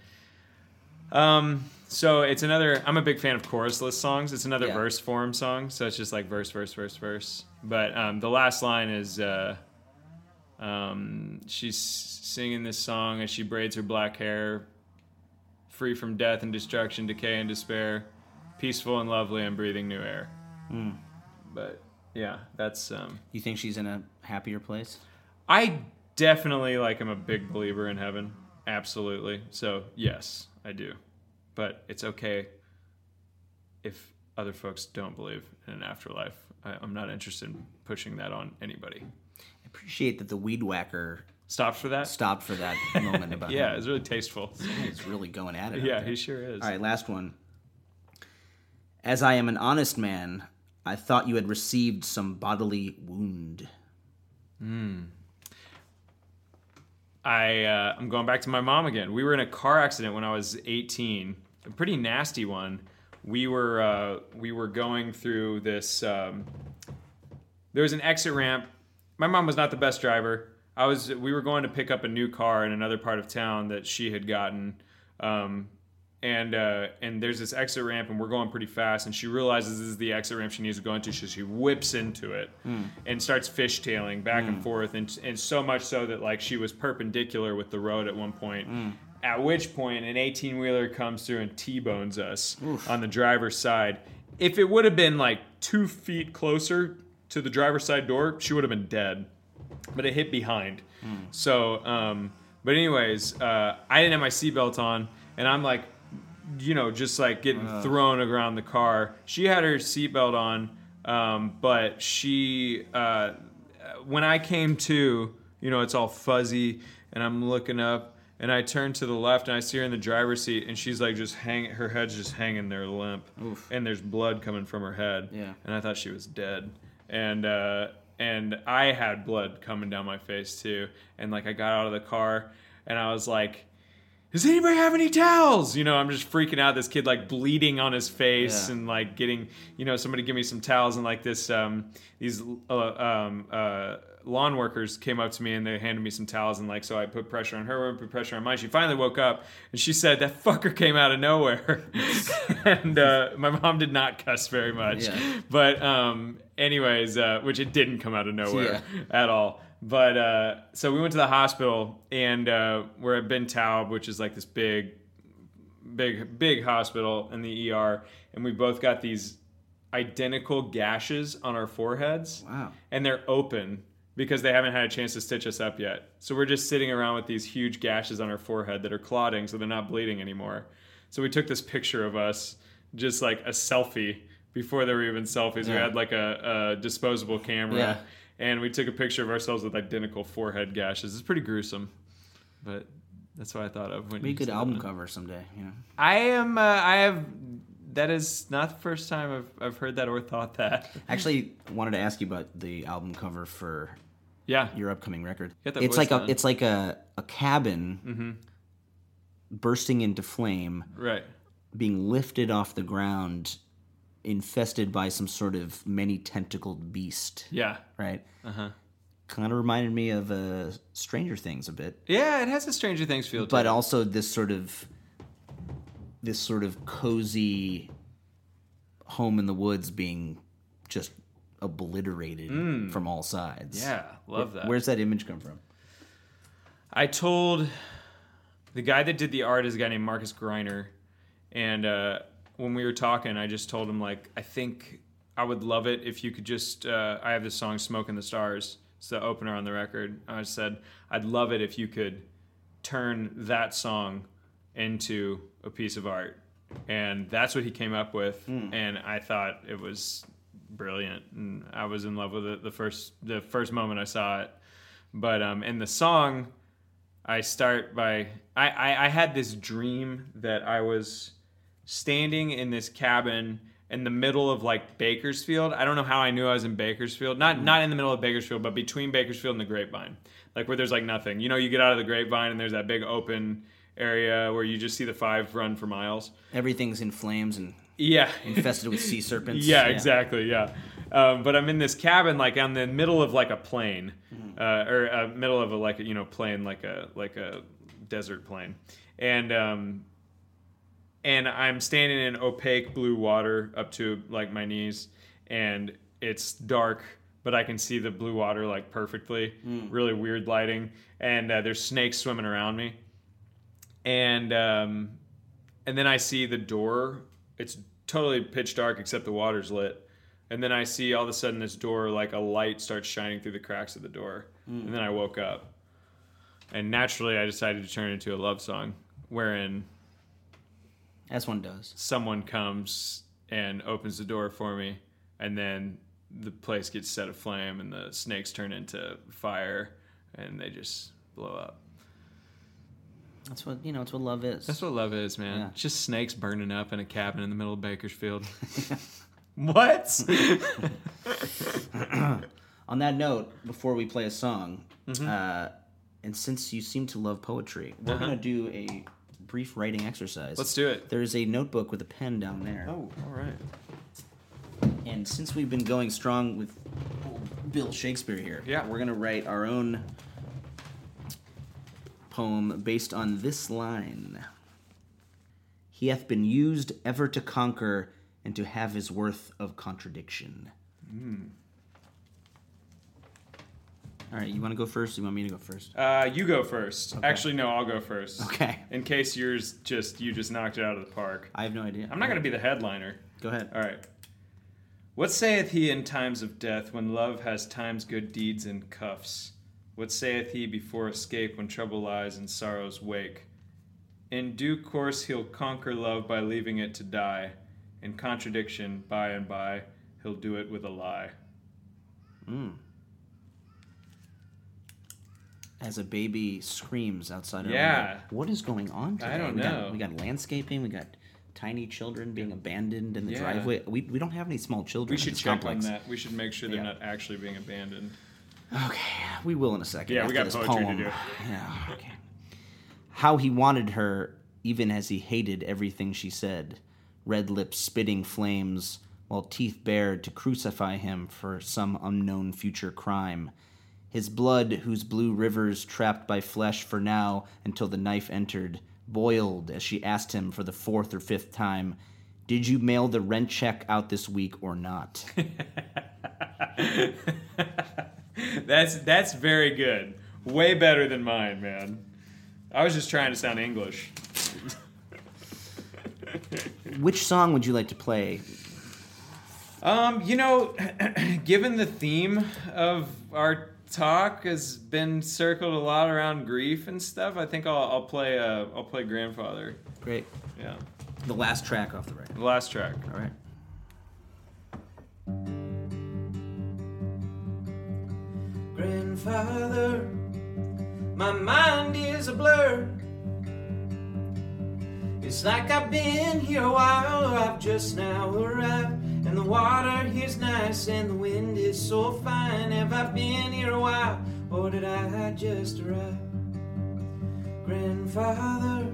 Um, so it's another. I'm a big fan of chorusless songs. It's another Yeah. verse form song, so it's just like verse, verse, verse, verse. But um, the last line is, uh, um, she's singing this song as she braids her black hair, free from death and destruction, decay and despair, peaceful and lovely, and breathing new air. But yeah, that's. Um, You think she's in a happier place? I definitely like. I'm a big believer in heaven. Absolutely. So yes, I do. But it's okay if other folks don't believe in an afterlife. I, I'm not interested in pushing that on anybody. I appreciate that the weed whacker Stopped for that. stopped for that moment about Yeah, him. it's really tasteful. He's really going at it. yeah, he sure is. All right, last one. As I am an honest man, I thought you had received some bodily wound. Hmm. I uh, I'm going back to my mom again. We were in a car accident when I was 18, a pretty nasty one. We were uh, we were going through this. Um, there was an exit ramp. My mom was not the best driver. I was. We were going to pick up a new car in another part of town that she had gotten. Um, and uh, and there's this exit ramp, and we're going pretty fast. And she realizes this is the exit ramp she needs to go into, so she whips into it and starts fishtailing back and forth, and and so much so that like she was perpendicular with the road at one point. At which point, an 18 wheeler comes through and T-bones us on the driver's side. If it would have been like two feet closer to the driver's side door, she would have been dead but it hit behind. So, um, but anyways, uh, I didn't have my seatbelt on, and I'm like, you know, just like getting thrown around the car. She had her seatbelt on, um, but she, uh, when I came to, you know, it's all fuzzy, and I'm looking up, and I turn to the left, and I see her in the driver's seat, and she's like just hang, her head's just hanging there limp, and there's blood coming from her head, Yeah. and I thought she was dead, and uh, and I had blood coming down my face too, and like I got out of the car, and I was like. Does anybody have any towels? You know, I'm just freaking out. This kid like bleeding on his face Yeah. and like getting, you know, somebody give me some towels and like this. Um, these uh, um, uh, lawn workers came up to me and they handed me some towels and like so I put pressure on her, and put pressure on mine. She finally woke up and she said that fucker came out of nowhere, and uh, my mom did not cuss very much. Yeah. But um, anyways, uh, which it didn't come out of nowhere Yeah. at all. But uh, so we went to the hospital and uh, we're at Ben Taub, which is like this big, big, big hospital in the ER, and we both got these identical gashes on our foreheads. Wow. And they're open because they haven't had a chance to stitch us up yet. So we're just sitting around with these huge gashes on our forehead that are clotting, so they're not bleeding anymore. So we took this picture of us, just like a selfie before there were even selfies. We had like a, a disposable camera Yeah. and we took a picture of ourselves with identical forehead gashes. It's pretty gruesome, but that's what I thought of when Be a you good said album that. cover someday. You know. I am. Uh, I have. That is not the first time I've I've heard that or thought that. Actually, wanted to ask you about the album cover for Yeah. your upcoming record. It's like a it's like a a cabin Mm-hmm. bursting into flame, Right. being lifted off the ground, infested by some sort of many tentacled beast. Yeah. Right. Uh huh. Kind of reminded me of uh, Stranger Things a bit, Yeah, it has a Stranger Things feel but it. also this sort of this sort of cozy home in the woods being just obliterated from all sides. Mm. yeah, love that. Where's that image come from? I told the guy that did the art is a guy named Marcus Griner, and uh, when we were talking, I just told him like I think I would love it if you could just. Uh, I have this song "Smoke in the Stars." It's the opener on the record. I said I'd love it if you could turn that song into a piece of art, and that's what he came up with. And I thought it was brilliant, and I was in love with it the first the first moment I saw it. But um, in the song, I start by I, I, I had this dream that I was standing in this cabin in the middle of like Bakersfield. I don't know how I knew I was in Bakersfield. Not not in the middle of Bakersfield, but between Bakersfield and the Grapevine. Like where there's like nothing. You know, you get out of the Grapevine and there's that big open area where you just see the five run for miles. Everything's in flames and Yeah. infested with sea serpents. Yeah, exactly. Yeah, um, but I'm in this cabin, like on the middle of like a plain, Mm-hmm. uh, or uh, middle of a like you know plain, like a like a desert plain, and um, and I'm standing in opaque blue water up to like my knees, and it's dark, but I can see the blue water like perfectly. Really weird lighting, and uh, there's snakes swimming around me, and um, and then I see the door. It's totally pitch dark except the water's lit. And then I see all of a sudden this door, like a light starts shining through the cracks of the door. And then I woke up. And naturally, I decided to turn it into a love song wherein As one does. someone comes and opens the door for me. And then the place gets set aflame and the snakes turn into fire and they just blow up. That's what you know. It's what love is. That's what love is, man. Yeah. It's Just snakes burning up in a cabin in the middle of Bakersfield. what? On that note, before we play a song, Mm-hmm. uh, and since you seem to love poetry, we're gonna do a brief writing exercise. Uh-huh. Let's do it. There's a notebook with a pen down there. Oh, all right. And since we've been going strong with Bill Shakespeare here, Yeah. we're gonna write our own poem based on this line. He hath been used ever to conquer and to have his worth of contradiction. Hmm. All right, you want to go first? Or you want me to go first? Uh, you go first. Actually, no, I'll go first. Okay. In case yours just you just knocked it out of the park. I have no idea. I'm not gonna be the headliner. Go ahead. All right. What saith he in times of death when love has time's good deeds in cuffs? What saith he before escape when trouble lies in sorrow's wake? In due course he'll conquer love by leaving it to die. In contradiction, by and by, he'll do it with a lie. Mm. As a baby screams outside our Yeah. window. What is going on today? I don't we know. Got, we got landscaping. We got tiny children being abandoned in the Yeah. driveway. We, we don't have any small children. We in should this check complex. on that. We should make sure they're Yeah. not actually being abandoned. Okay, we will in a second. Yeah, we got this poetry to poem. do. Yeah, okay. How he wanted her, even as he hated everything she said. Red lips spitting flames, while teeth bared to crucify him for some unknown future crime. His blood, whose blue rivers trapped by flesh for now until the knife entered, boiled as she asked him for the fourth or fifth time, Did you mail the rent check out this week or not? That's that's very good. Way better than mine, man. I was just trying to sound English. Which song would you like to play? Um, you know, given the theme of our talk has been circled a lot around grief and stuff, I think I'll, I'll play uh, I'll play Grandfather. Great. Yeah, The last track off the record. the last track. All right. Grandfather, my mind is a blur. It's like I've been here a while, I've just now arrived. And the water here's nice, and the wind is so fine. Have I been here a while, or did I just arrive? Grandfather,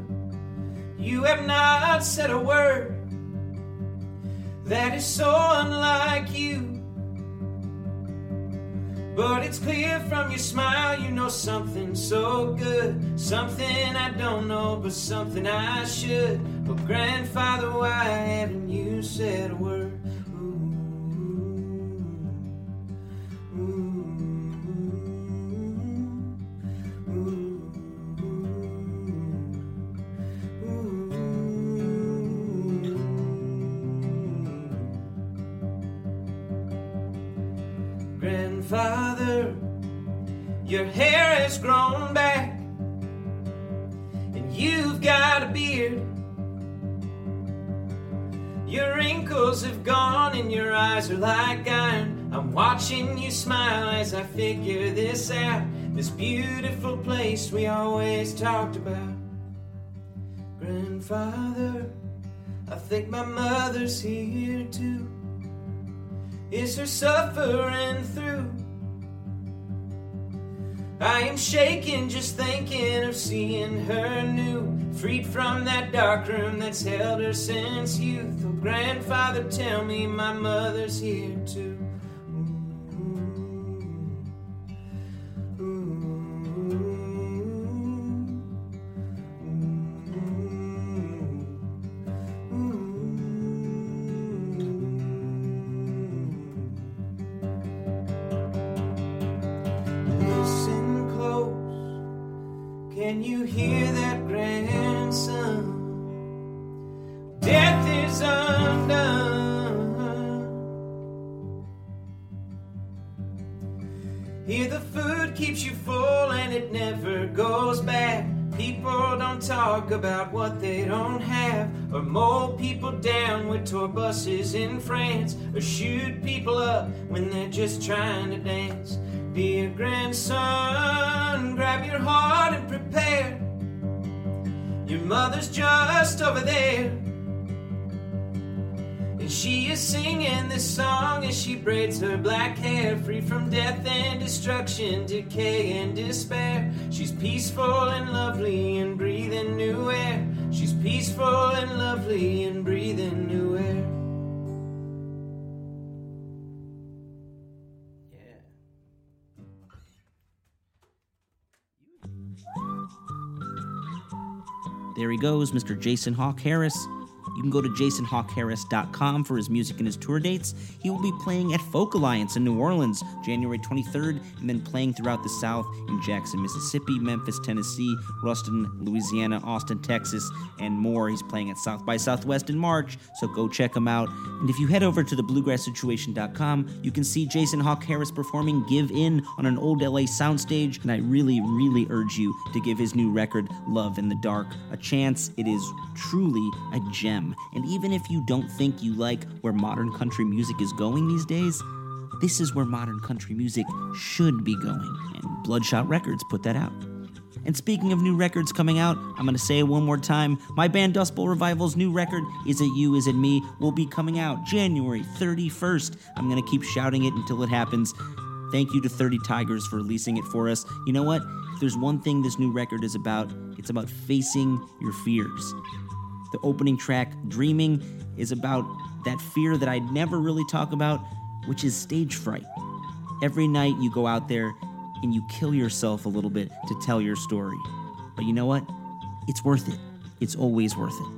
you have not said a word that is so unlike you. But it's clear from your smile you know something so good. Something I don't know, but something I should. But grandfather, why haven't you said a word? Your hair has grown back, and you've got a beard. Your wrinkles have gone and your eyes are like iron. I'm watching you smile as I figure this out. This beautiful place we always talked about. Grandfather, I think my mother's here too. Is her suffering through? I am shaking just thinking of seeing her new, freed from that dark room that's held her since youth. Oh, grandfather, tell me my mother's here too. Or shoot people up when they're just trying to dance. Be a grandson, grab your heart and prepare. Your mother's just over there. And she is singing this song as she braids her black hair, free from death and destruction, decay and despair. She's peaceful and lovely and breathing new air. She's peaceful and lovely and breathing new air. There he goes, Mr. Jason Hawk Harris. You can go to jasonhawkharris.com for his music and his tour dates. He will be playing at Folk Alliance in New Orleans January 23rd, and then playing throughout the South in Jackson, Mississippi, Memphis, Tennessee, Ruston, Louisiana, Austin, Texas, and more. He's playing at South by Southwest in March, so go check him out. And if you head over to thebluegrasssituation.com, you can see Jason Hawk Harris performing Give In on an old LA soundstage, and I really, really urge you to give his new record, Love and the Dark, a chance. It is truly a gem. And even if you don't think you like where modern country music is going these days, this is where modern country music should be going. And Bloodshot Records put that out. And speaking of new records coming out, I'm going to say it one more time. My band Dust Bowl Revival's new record, Is It You, Is It Me, will be coming out January 31st. I'm going to keep shouting it until it happens. Thank you to 30 Tigers for releasing it for us. You know what? If there's one thing this new record is about, it's about facing your fears. The opening track, Dreaming, is about that fear that I never really talk about, which is stage fright. Every night you go out there and you kill yourself a little bit to tell your story. But you know what? It's worth it. It's always worth it.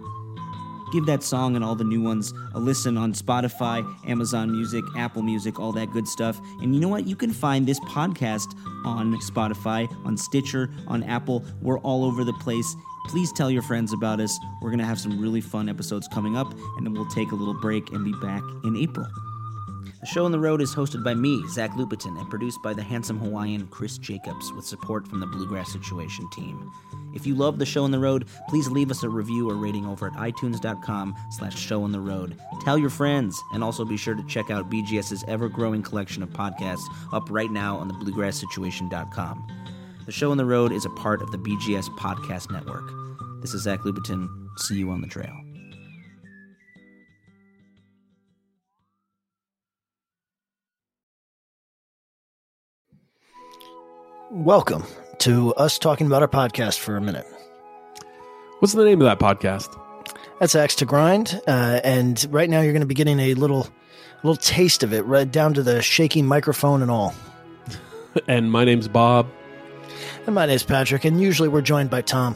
Give that song and all the new ones a listen on Spotify, Amazon Music, Apple Music, all that good stuff. And you know what? You can find this podcast on Spotify, on Stitcher, on Apple. We're all over the place. Please tell your friends about us. We're going to have some really fun episodes coming up, and then we'll take a little break and be back in April. The show on the road is hosted by me, Zach Lupetin, and produced by the handsome Hawaiian Chris Jacobs with support from the Bluegrass Situation team. If you love the show on the road, please leave us a review or rating over at itunes.com slash show on the road. Tell your friends, and also be sure to check out BGS's ever-growing collection of podcasts up right now on the bluegrasssituation.com. The show on the road is a part of the BGS Podcast Network. This is Zach Lupetin. See you on the trail. Welcome to us talking about our podcast for a minute. What's the name of that podcast? That's Axe to Grind, uh, and right now you're going to be getting a little, a little taste of it, right down to the shaky microphone and all. And my name's Bob. And my name's Patrick, and usually we're joined by Tom.